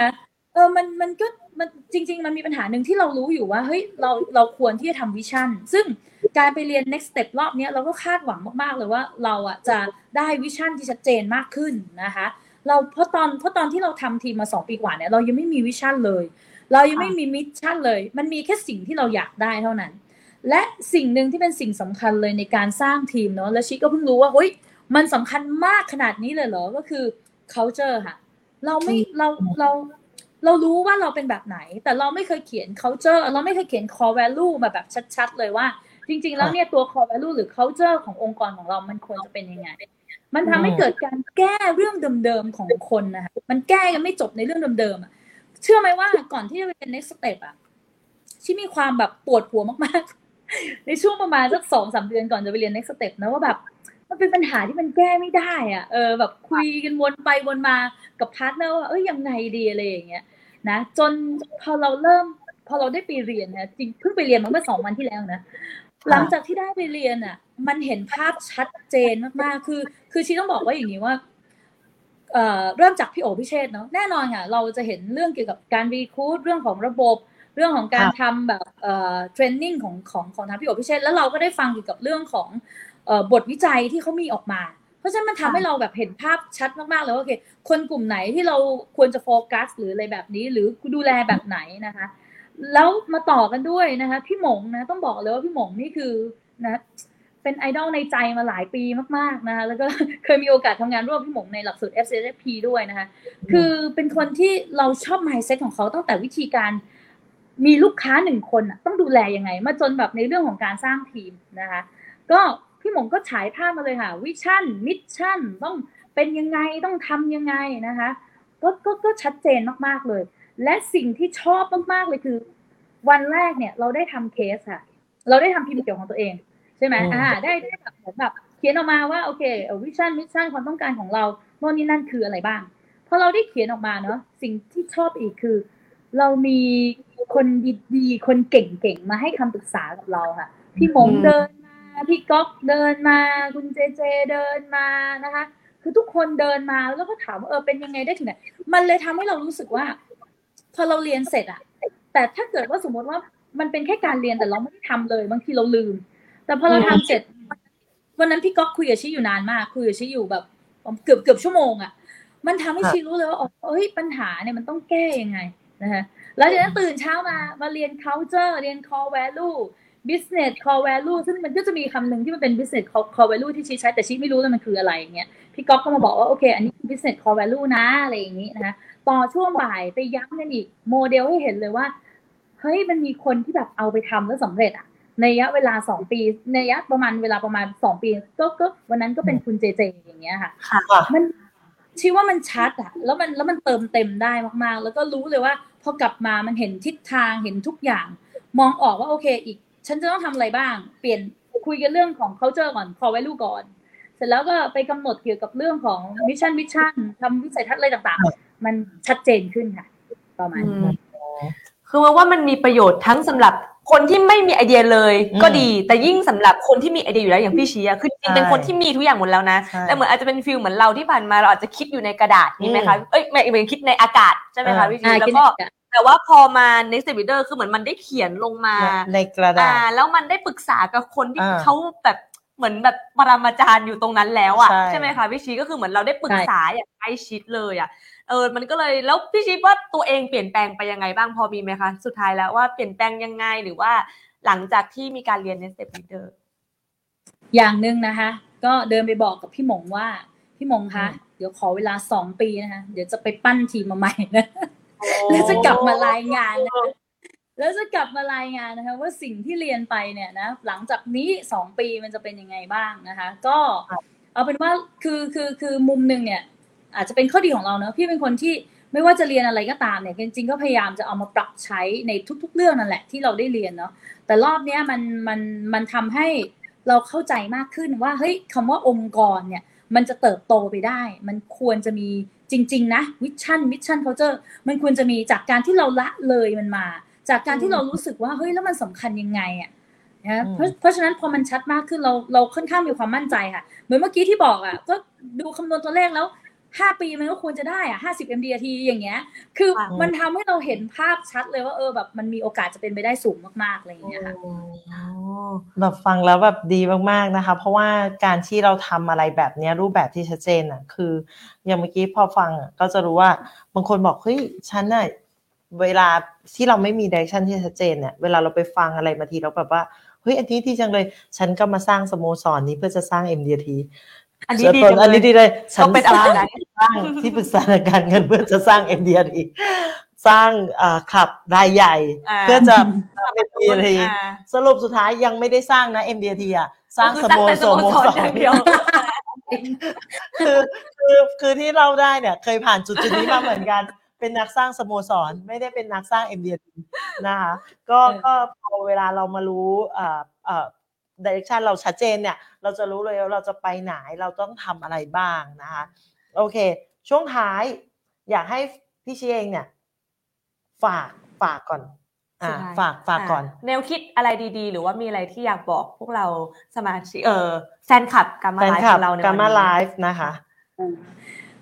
เออมันมันก็มันจริง ๆ มันมีปัญหาหนึ่งที่เรารู้อยู่ว่าเฮ้ยเราเราควรที่จะทำ vision ซึ่งการไปเรียน next step รอบนี้เราก็คาดหวังมากๆเลยว่าเราอะจะได้ vision ที่ชัดเจนมากขึ้นนะคะเราเพราะตอนเพราะตอนที่เราทำทีมมาสองปีกว่าเนี่ยเรายังไม่มี vision เลย เรายังไม่มี mission เลย มันมีแค่สิ่งที่เราอยากได้เท่านั้น และสิ่งหนึ่งที่เป็นสิ่งสำคัญเลยในการสร้างทีมเนาะและชิก็เพิ่งรู้ว่าเฮ้ย มันสำคัญมากขนาดนี้เลยเหรอ ก็คือ culture ค่ะ เราไม่เราเราเรารู้ว่าเราเป็นแบบไหน แต่เราไม่เคยเขียน culture เราไม่เคยเขียน core value มาแบบชัด ๆ เลยว่า จริง ๆ แล้วเนี่ยตัว core value หรือ culture ขององค์กรของเรามันควรจะเป็นยังไง มันทำให้เกิดการแก้เรื่องเดิมๆของคนนะคะ มันแก้กันไม่จบในเรื่องเดิมๆอะ เชื่อไหมว่าก่อนที่จะเป็น next step อะที่มีความแบบปวดหัวมากๆ ในช่วงประมาณสักสองสามเดือนก่อนจะไปเรียน next step นะว่าแบบ มันเป็นปัญหาที่มันแก้ไม่ได้อะเออแบบคุยกันวนไปวนมากับ partner ว่าเอ้ยยังไงดีอะไรอย่างเงี้ยนะจนพอเราเริ่ม พอเราได้ไปเรียนนะจริงเพิ่งไปเรียนมาเมื่อสองวันที่แล้วนะหลังจากที่ได้ไปเรียนอะ มันเห็นภาพชัดเจนมากๆคือ คือชีต้องบอกว่าอย่างนี้ว่าเอ่อเริ่มจากพี่โอพิเชษเนาะแน่นอนค่ะเราจะเห็นเรื่องเกี่ยวกับการรีคูดเรื่องของระบบ เรื่องของการทำแบบเอ่อเทรนนิ่งของของของทางพี่โอพิเชษแล้วเราก็ได้ฟังเกี่ยวกับเรื่องของเอ่อ บทวิจัยที่เขามีออกมา เพราะฉะนั้นมันทำให้เราแบบเห็นภาพชัดมากๆเลยว่าโอเค คนกลุ่มไหนที่เราควรจะโฟกัส หรืออะไรแบบนี้หรือดูแลแบบไหนนะคะ แล้วมาต่อกันด้วยนะคะพี่หมงนะต้องบอกเลยว่าพี่หมงนี่คือนะเป็นไอดอลในใจมาหลายปีมากๆนะคะแล้วก็เคยมีโอกาสทำงานร่วมพี่หมงในหลักสูตร f c f p ด้วยนะคะคือเป็นคนที่เราชอบ mindset ของเขาตั้งแต่วิธีการมีลูกค้าหนึ่งคนต้องดูแลยังไง มาจนแบบในเรื่องของการสร้างทีมนะคะ ก็ พี่หมงก็ฉายภาพมาเลยค่ะ vision mission ต้องเป็นยังไง ต้องทำยังไงนะคะ ก็ก็ก็ชัดเจนมากๆเลย และสิ่งที่ชอบมากๆเลยคือ วันแรกเนี่ยเราได้ทำเคสค่ะ เราได้ทำพิมพ์เขียวของตัวเอง ใช่ไหมอ่า ได้ได้แบบเหมือนแบบเขียนออกมาว่าโอเค vision mission ความต้องการของเราโน่นนี่นั่นคืออะไรบ้าง พอเราได้เขียนออกมาเนาะ สิ่งที่ชอบอีกคือ เรามีคนดีๆ คนเก่งๆ มาให้คำปรึกษากับเราค่ะ พี่หมงเดิน พี่ก๊อฟเดินมา คุณเจเจเดินมานะคะ คือทุกคนเดินมาแล้วก็ถามว่าเออเป็นยังไงได้ถึงไหนมันเลยทำให้เรารู้สึกว่า พอเราเรียนเสร็จอะแต่ถ้าเกิดว่าสมมติว่ามันเป็นแค่การเรียนแต่เราไม่ได้ทำเลยบางทีเราลืม แต่พอเราทำเสร็จ วันนั้นพี่ก๊อฟคุยกับชิอยู่นานมาก คุยกับชิอยู่แบบเกือบเกือบชั่วโมงอะมันทำให้ชิรู้เลยว่าอ๋อเฮ้ยปัญหาเนี่ยมันต้องแก้ยังไงนะคะแล้วจากนั้นตื่นเช้ามามาเรียน culture เรียน core value business core value ซึ่งมันก็จะมีคำหนึ่งที่มันเป็น business core value ที่ชี้ใช้แต่ชี้ไม่รู้เลยมันคืออะไรเงี้ยพี่ก๊อฟก็มาบอกว่าโอเค อันนี้ business core value นะอะไรอย่างนี้นะคะต่อช่วงบ่ายไปย้ำกันอีกโมเดลให้เห็นเลยว่าเฮ้ยมันมีคนที่แบบเอาไปทำแล้วสำเร็จอะในระยะเวลาสองปี ในระยะประมาณเวลาประมาณสองปีก็ก็วันนั้นก็เป็นคุณเจเจอย่างเงี้ยค่ะ มันชี้ว่ามันชัดอะแล้วมันแล้วมันเติมเต็มได้มากๆ แล้วก็รู้เลยว่าพอกลับมามันเห็นทิศทางเห็นทุกอย่าง มองออกว่าโอเค อีก ฉันจะต้องทำอะไรบ้าง เปลี่ยนคุยกันเรื่องของ culture ก่อน core value ก่อน เสร็จแล้วก็ไปกำหนดเกี่ยวกับเรื่องของ mission vision ทำวิสัยทัศน์อะไรต่างๆ มันชัดเจนขึ้นค่ะ ประมาณนี้คือว่าว่ามันมีประโยชน์ทั้งสำหรับคนที่ไม่มีไอเดียเลยอืมก็ดี แต่ยิ่งสำหรับคนที่มีไอเดียอยู่แล้วอย่างพี่ชี้อะคือจริงๆเป็นใช่คนที่มีทุกอย่างหมดแล้วนะใช่แต่เหมือนอาจจะเป็น feel เหมือนเราที่ผ่านมาเราอาจจะคิดอยู่ในกระดาษนี่ไหมอืมคะเอ้ยไม่เหมือนคิดในอากาศใช่ไหมคะอ่าพี่ชี้อ่าแล้วคิดก็ในอากาศ แต่ว่าพอมา next leader คือเหมือนมันได้เขียนลงมาในกระดาอ่าษแล้วมันได้ปรึกษากับคนที่อ่าเขาแบบเหมือนแบบปรมาจารย์อยู่ตรงนั้นแล้วอะใช่ใช่ไหมคะพี่ชีก็คือเหมือนเราได้ปรึกษาอย่างใกล้ชิดเลยอะเออมันก็เลยแล้วพี่ชีว่าตัวเองเปลี่ยนแปลงไปยังไงบ้างพอมีไหมคะสุดท้ายแล้วว่าเปลี่ยนแปลงยังไงหรือว่าหลังจากที่มีการเรียน Next Step Leader อย่างหนึ่งนะคะ ก็เดินไปบอกกับพี่หมงว่า พี่หมงคะอืมเดี๋ยวขอเวลาสองปีนะคะเดี๋ยวจะไปปั้นทีมมาใหม่นะ แล้วจะกลับมารายงานนะคะแล้วจะกลับมารายงานนะคะว่าสิ่งที่เรียนไปเนี่ยนะหลังจากนี้สองปีมันจะเป็นยังไงบ้างนะคะ ก็เอาเป็นว่าคือคือคือมุมหนึ่งเนี่ย อาจจะเป็นข้อดีของเราเนอะพี่เป็นคนที่ไม่ว่าจะเรียนอะไรก็ตามเนี่ยจริงๆก็พยายามจะเอามาปรับใช้ในทุก ๆ เรื่องนั่นแหละที่เราได้เรียนเนาะแต่รอบเนี้ยมันมันมันทำให้เราเข้าใจมากขึ้นว่าเฮ้ยคำว่าองค์กรเนี่ย มันจะเติบโตไปได้ มันควรจะมี จริง ๆ นะวิชั่นวิชั่นเขาเจอมันควรจะมีจากการที่เราละเลยมันมา จากการที่เรารู้สึกว่าเฮ้ยแล้วมันสำคัญยังไงอะนะอืมเพราะเพราะฉะนั้นพอมันชัดมากขึ้นเราเราค่อนข้างมีความมั่นใจค่ะ เหมือนเมื่อกี้ที่บอกอะก็ดูคำนวณตัวเลขแล้ว ห้าปีมันก็ควรจะได้อะห้าสิบ MDRT อย่างเงี้ย คือค่ะมันทำให้เราเห็นภาพชัดเลยว่าเออแบบมันมีโอกาสจะเป็นไปได้สูงมากๆอะไรอย่างเงี้ยค่ะแบบฟังแล้วแบบดีมากๆนะคะ เพราะว่าการที่เราทำอะไรแบบเนี้ยรูปแบบที่ชัดเจนอะ คือ อย่างเมื่อกี้พอฟังอะก็จะรู้ว่าบางคนบอกเฮ้ยฉันน่ะเวลาที่เราไม่มีดิเรกชันที่ชัดเจนเนี่ยเวลาเราไปฟังอะไรมาทีเราแบบว่าเฮ้ยอันนี้ดีจังเลย ฉันก็มาสร้างสโมสรนี้เพื่อจะสร้าง MDT อันนี้ดีส่วจังอันนี้เลยดีเลยฉัเขาเป็นสร้างอะไรนะสร้างที่ปรึกษาทางการเงินเพื่อจะสร้าง MDT สร้างอ่าคลับรายใหญ่อ่าเพื่อจะทำ MDT อ่าสรุปสุดท้ายยังไม่ได้สร้างนะ MDT อะสร้างก็สคือโมแต่สรสโมสรอย่างเดียวคือคือคือที่เราได้เนี่ย เคยผ่านจุดจุดนี้มาเหมือนกัน เป็นนักสร้างสโมสร ไม่ได้เป็นนักสร้าง MDT นะคะก็เออก็พอเวลาเรามารู้อ่าอ่า ดิเรกชันเราชัดเจนเนี่ย เราจะรู้เลยว่าเราจะไปไหนเราต้องทำอะไรบ้างนะคะ โอเค ช่วงท้าย อยากให้พี่ชีเองเนี่ย ฝากฝากก่อนอ่าสุดท้ายฝากฝากก่อน แนวคิดอะไรดีๆ หรือว่ามีอะไรที่อยากบอกพวกเราสมาชิกเออแฟนคลับการมาแฟนไลฟ์คลัขบองเราในการวันมานี้ไลฟ์นะคะอ่า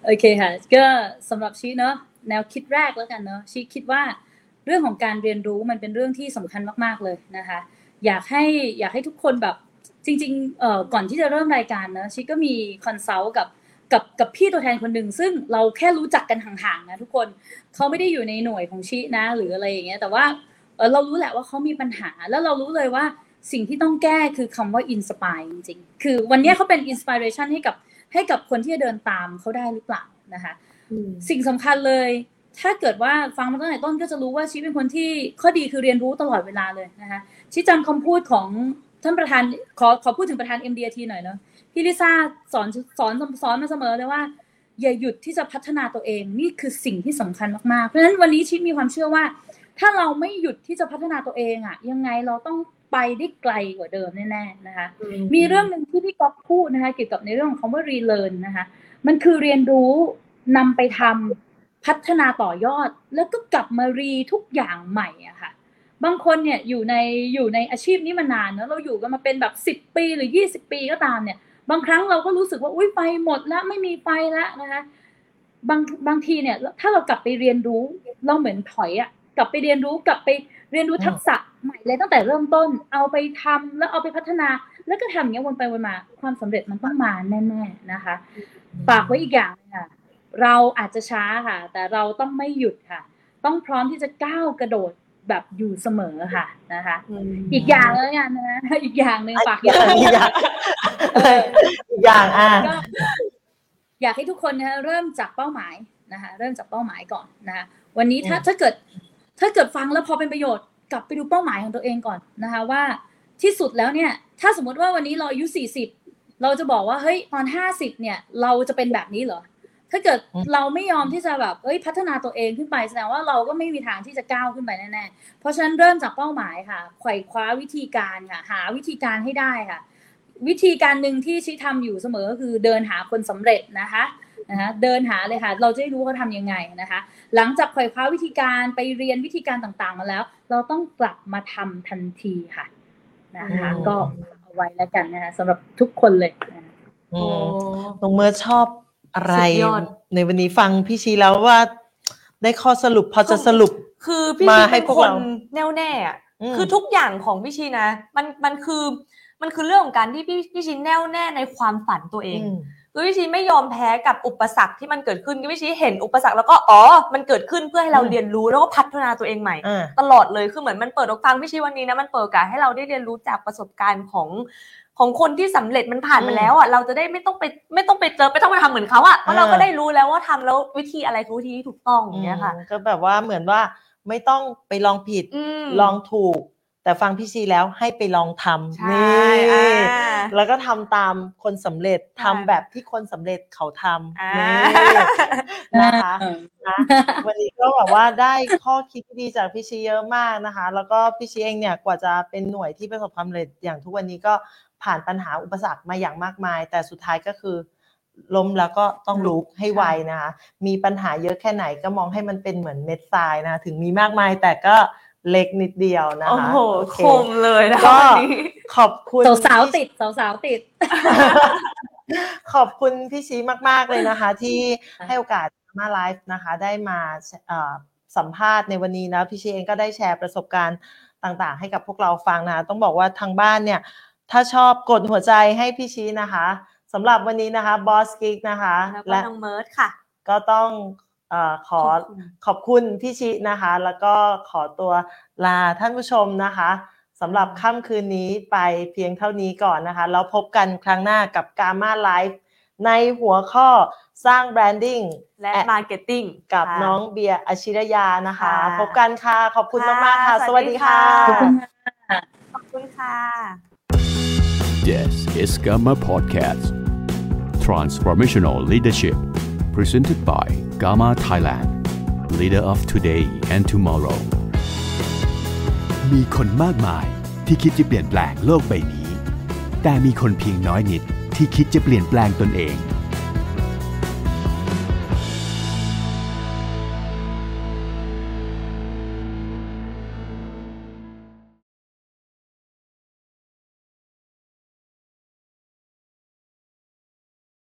โอเคค่ะ ก็สำหรับชีเนอะแนวคิดแรกแล้วกันเนอะชีคิดว่าเรื่องของการเรียนรู้มันเป็นเรื่องที่สำคัญมาก ๆเลยนะคะ อยากให้อยากให้ทุกคนแบบจริงๆเอ่อก่อนที่จะเริ่มรายการเนอะชีก็มีคอนซัลท์กับกับกับพี่ตัวแทนคนหนึ่งซึ่งเราแค่รู้จักกันห่างๆนะทุกคนเขาไม่ได้อยู่ในหน่วยของชีนะ หรืออะไรอย่างเงี้ยแต่ว่าเออเรารู้แหละว่าเขามีปัญหา แล้วเรารู้เลยว่าสิ่งที่ต้องแก้คือคำว่า inspire จริงๆ คือวันเนี้ยเขาเป็น inspiration ให้กับให้กับคนที่จะเดินตามเขาได้หรือเปล่านะคะอืมสิ่งสำคัญเลย ถ้าเกิดว่าฟังมาตั้งแต่ต้นก็จะรู้ว่าชีเป็นคนที่ข้อดีคือเรียนรู้ตลอดเวลาเลยนะคะ ชีจำคำพูดของท่านประธานขอขอพูดถึงประธาน MDT หน่อยเนาะพี่ลิซ่าสอนสอนสอนมาเสมอเลยว่า อย่าหยุดที่จะพัฒนาตัวเองนี่คือสิ่งที่สำคัญมากๆ เพราะฉะนั้นวันนี้ชิมีความเชื่อว่า ถ้าเราไม่หยุดที่จะพัฒนาตัวเองอะยังไงเราต้องไปได้ไกลกว่าเดิมแน่ๆนะคะมีเรื่องหนึ่งที่พี่ก๊อฟพูดนะคะเกี่ยวกับในเรื่องของคำว่า relearn นะคะมันคือเรียนรู้นำไปทำพัฒนาต่อยอด แล้วก็กลับมารีทุกอย่างใหม่อะค่ะ บางคนเนี่ยอยู่ในอยู่ในอาชีพนี้มานานเนอะเราอยู่กันมาเป็นแบบสิบปีหรือยี่สิบปีก็ตามเนี่ย บางครั้งเราก็รู้สึกว่าอุ้ยไฟหมดแล้วไม่มีไฟแล้วนะคะบางบางทีเนี่ย ถ้าเรากลับไปเรียนรู้เราเหมือนถอยอะกลับไปเรียนรู้กลับไปเรียนรู้ทักษะใหม่เลยตั้งแต่เริ่มต้น เอาไปทำแล้วเอาไปพัฒนา แล้วก็ทำอย่างเงี้ยวนไปวนมา ความสำเร็จมันต้องมาแน่ๆนะคะฝากไว้อีกอย่างหนึ่งค่ะเราอาจจะช้าค่ะ แต่เราต้องไม่หยุดค่ะ ต้องพร้อมที่จะก้าวกระโดด แบบอยู่เสมอค่ะนะคะ อีกอย่างแล้วกันนะอีกอย่างหนึ่งฝากอย่างอีกอย่างอีกอย่างอะก็อยากให้ทุกคนนะคะเริ่มจากเป้าหมายนะคะเริ่มจากเป้าหมายก่อนนะคะวันนี้ถ้าอืมถ้าเกิดถ้าเกิดฟังแล้วพอเป็นประโยชน์กลับไปดูเป้าหมายของตัวเองก่อนนะคะว่าที่สุดแล้วเนี่ย ถ้าสมมติว่าวันนี้เราอายุสี่สิบเราจะบอกว่าเฮ้ยตอนห้าสิบเนี่ย เราจะเป็นแบบนี้เหรอ ถ้าเกิดอืมเราไม่ยอมที่จะแบบเอ้ยพัฒนาตัวเองขึ้นไปแสดงว่าเราก็ไม่มีทางที่จะก้าวขึ้นไปแน่ๆเพราะฉะนั้นเริ่มจากเป้าหมายค่ะไขว่คว้าวิธีการค่ะ หาวิธีการให้ได้ค่ะ วิธีการหนึ่งที่ชิทำอยู่เสมอก็คือเดินหาคนสำเร็จนะคะนะคะเดินหาเลยค่ะ เราจะได้รู้เขาทำยังไงนะคะ หลังจากไขว่คว้าวิธีการไปเรียนวิธีการต่างๆมาแล้ว เราต้องกลับมาทำทันทีค่ะนะคะอืมก็เอาไว้แล้วกันนะคะสำหรับทุกคนเลยนะคะอืโอ้มน้องเมิร์ชชอบ อะไรสุดยอดในวันนี้ฟังพี่ชีแล้วว่า ได้ข้อสรุปพอจะสรุป คือพี่มาชีให้เป็นพวกคนเราแน่วแน่อะอืมคือทุกอย่างของพี่ชีนะ มันมันคือมันคือเรื่องของการที่พี่พี่ชีแน่วแน่ในความฝันตัวเองอืมคือพี่ชีไม่ยอมแพ้กับอุปสรรคที่มันเกิดขึ้นคือพี่ชีเห็นอุปสรรคแล้วก็อ๋อ มันเกิดขึ้นเพื่อให้เราอืมเรียนรู้แล้วก็พัฒนาตัวเองใหม่อ่าตลอดเลยคือเหมือนมันเปิดโอกาสพี่ชีวันนี้นะมันเปิดโอกาสให้เราได้เรียนรู้จากประสบการณ์ของ ของคนที่สำเร็จมันผ่านอืมามแล้วอะเราจะได้ไม่ต้องไปไม่ต้องไปเจอไม่ต้องไปทำเหมือนเขาอะเพราะเราก็อ่าได้รู้แล้วว่าทำแล้ววิธีอะไรคือวิธีที่ถูกต้องอย่างเงี้ยค่ะอืมก็แบบว่าเหมือนว่าไม่ต้องไปลองผิดอืมลองถูก แต่ฟังพี่ชีแล้วให้ไปลองทำใช่นี่อ่าแล้วก็ทำตามคนสำเร็จใช่ทำแบบที่คนสำเร็จเขาทอ่าำนี่นะคะเออนะวันนี้ก็แบบว่าได้ข้อคิดดีๆจากพี่ชีเยอะมากนะคะ แล้วก็พี่ชีเองเนี่ยกว่าจะเป็นหน่วยที่ประสบความสำเร็จอย่างทุกวันนี้ก็ ผ่านปัญหาอุปสรรคมาอย่างมากมาย แต่สุดท้ายก็คือล้มแล้วก็ต้องลุกให้ไวนะคะ มีปัญหาเยอะแค่ไหนก็มองให้มันเป็นเหมือนเม็ดทรายนะคะถึงมีมากมายแต่ก็เล็กนิดเดียวนะโอ้คะโหโอเคคมเลยนะก็วันนี้ขอบคุณสาวๆพี่ติดสาวๆติด ขอบคุณพี่ชีมากๆเลยนะคะ ที่ค่ะให้โอกาสมาไลฟ์นะคะ ได้มาเอ่อสัมภาษณ์ในวันนี้นะพี่ชีเองก็ได้แชร์ประสบการณ์ต่างๆ ให้กับพวกเราฟังนะคะต้องบอกว่าทางบ้านเนี่ย ถ้าชอบกดหัวใจให้พี่ชีนะคะสำหรับวันนี้นะคะบอสกิกนะคะแล้วก็และน้องเมิร์ดค่ะ ก็ต้องเออขอขอบคุณขอบคุณพี่ชินะคะ แล้วก็ขอตัวลาท่านผู้ชมนะคะสำหรับค่ำคืนนี้ไปเพียงเท่านี้ก่อนนะคะแล้วพบกันครั้งหน้ากับกา m าไลฟ์ในหัวข้อสร้างแบรนดิ้งและแอะมาร์เก็ตติ้งกับค่ะน้องเบียร์อชิรยานะคะค่ะพบกันค่ะ ขอบคุณมาก ๆ ค่ะค่ะสวัสดีค่ะสวัสดีค่ะ ขอบคุณค่ะขอบคุณค่ะ This is Gamma Podcast. Transformational Leadership. Presented by Gamma Thailand. Leader of today and tomorrow. มีคนมากมายที่คิดจะเปลี่ยนแปลงโลกใบนี้ แต่มีคนเพียงน้อยนิดที่คิดจะเปลี่ยนแปลงตนเอง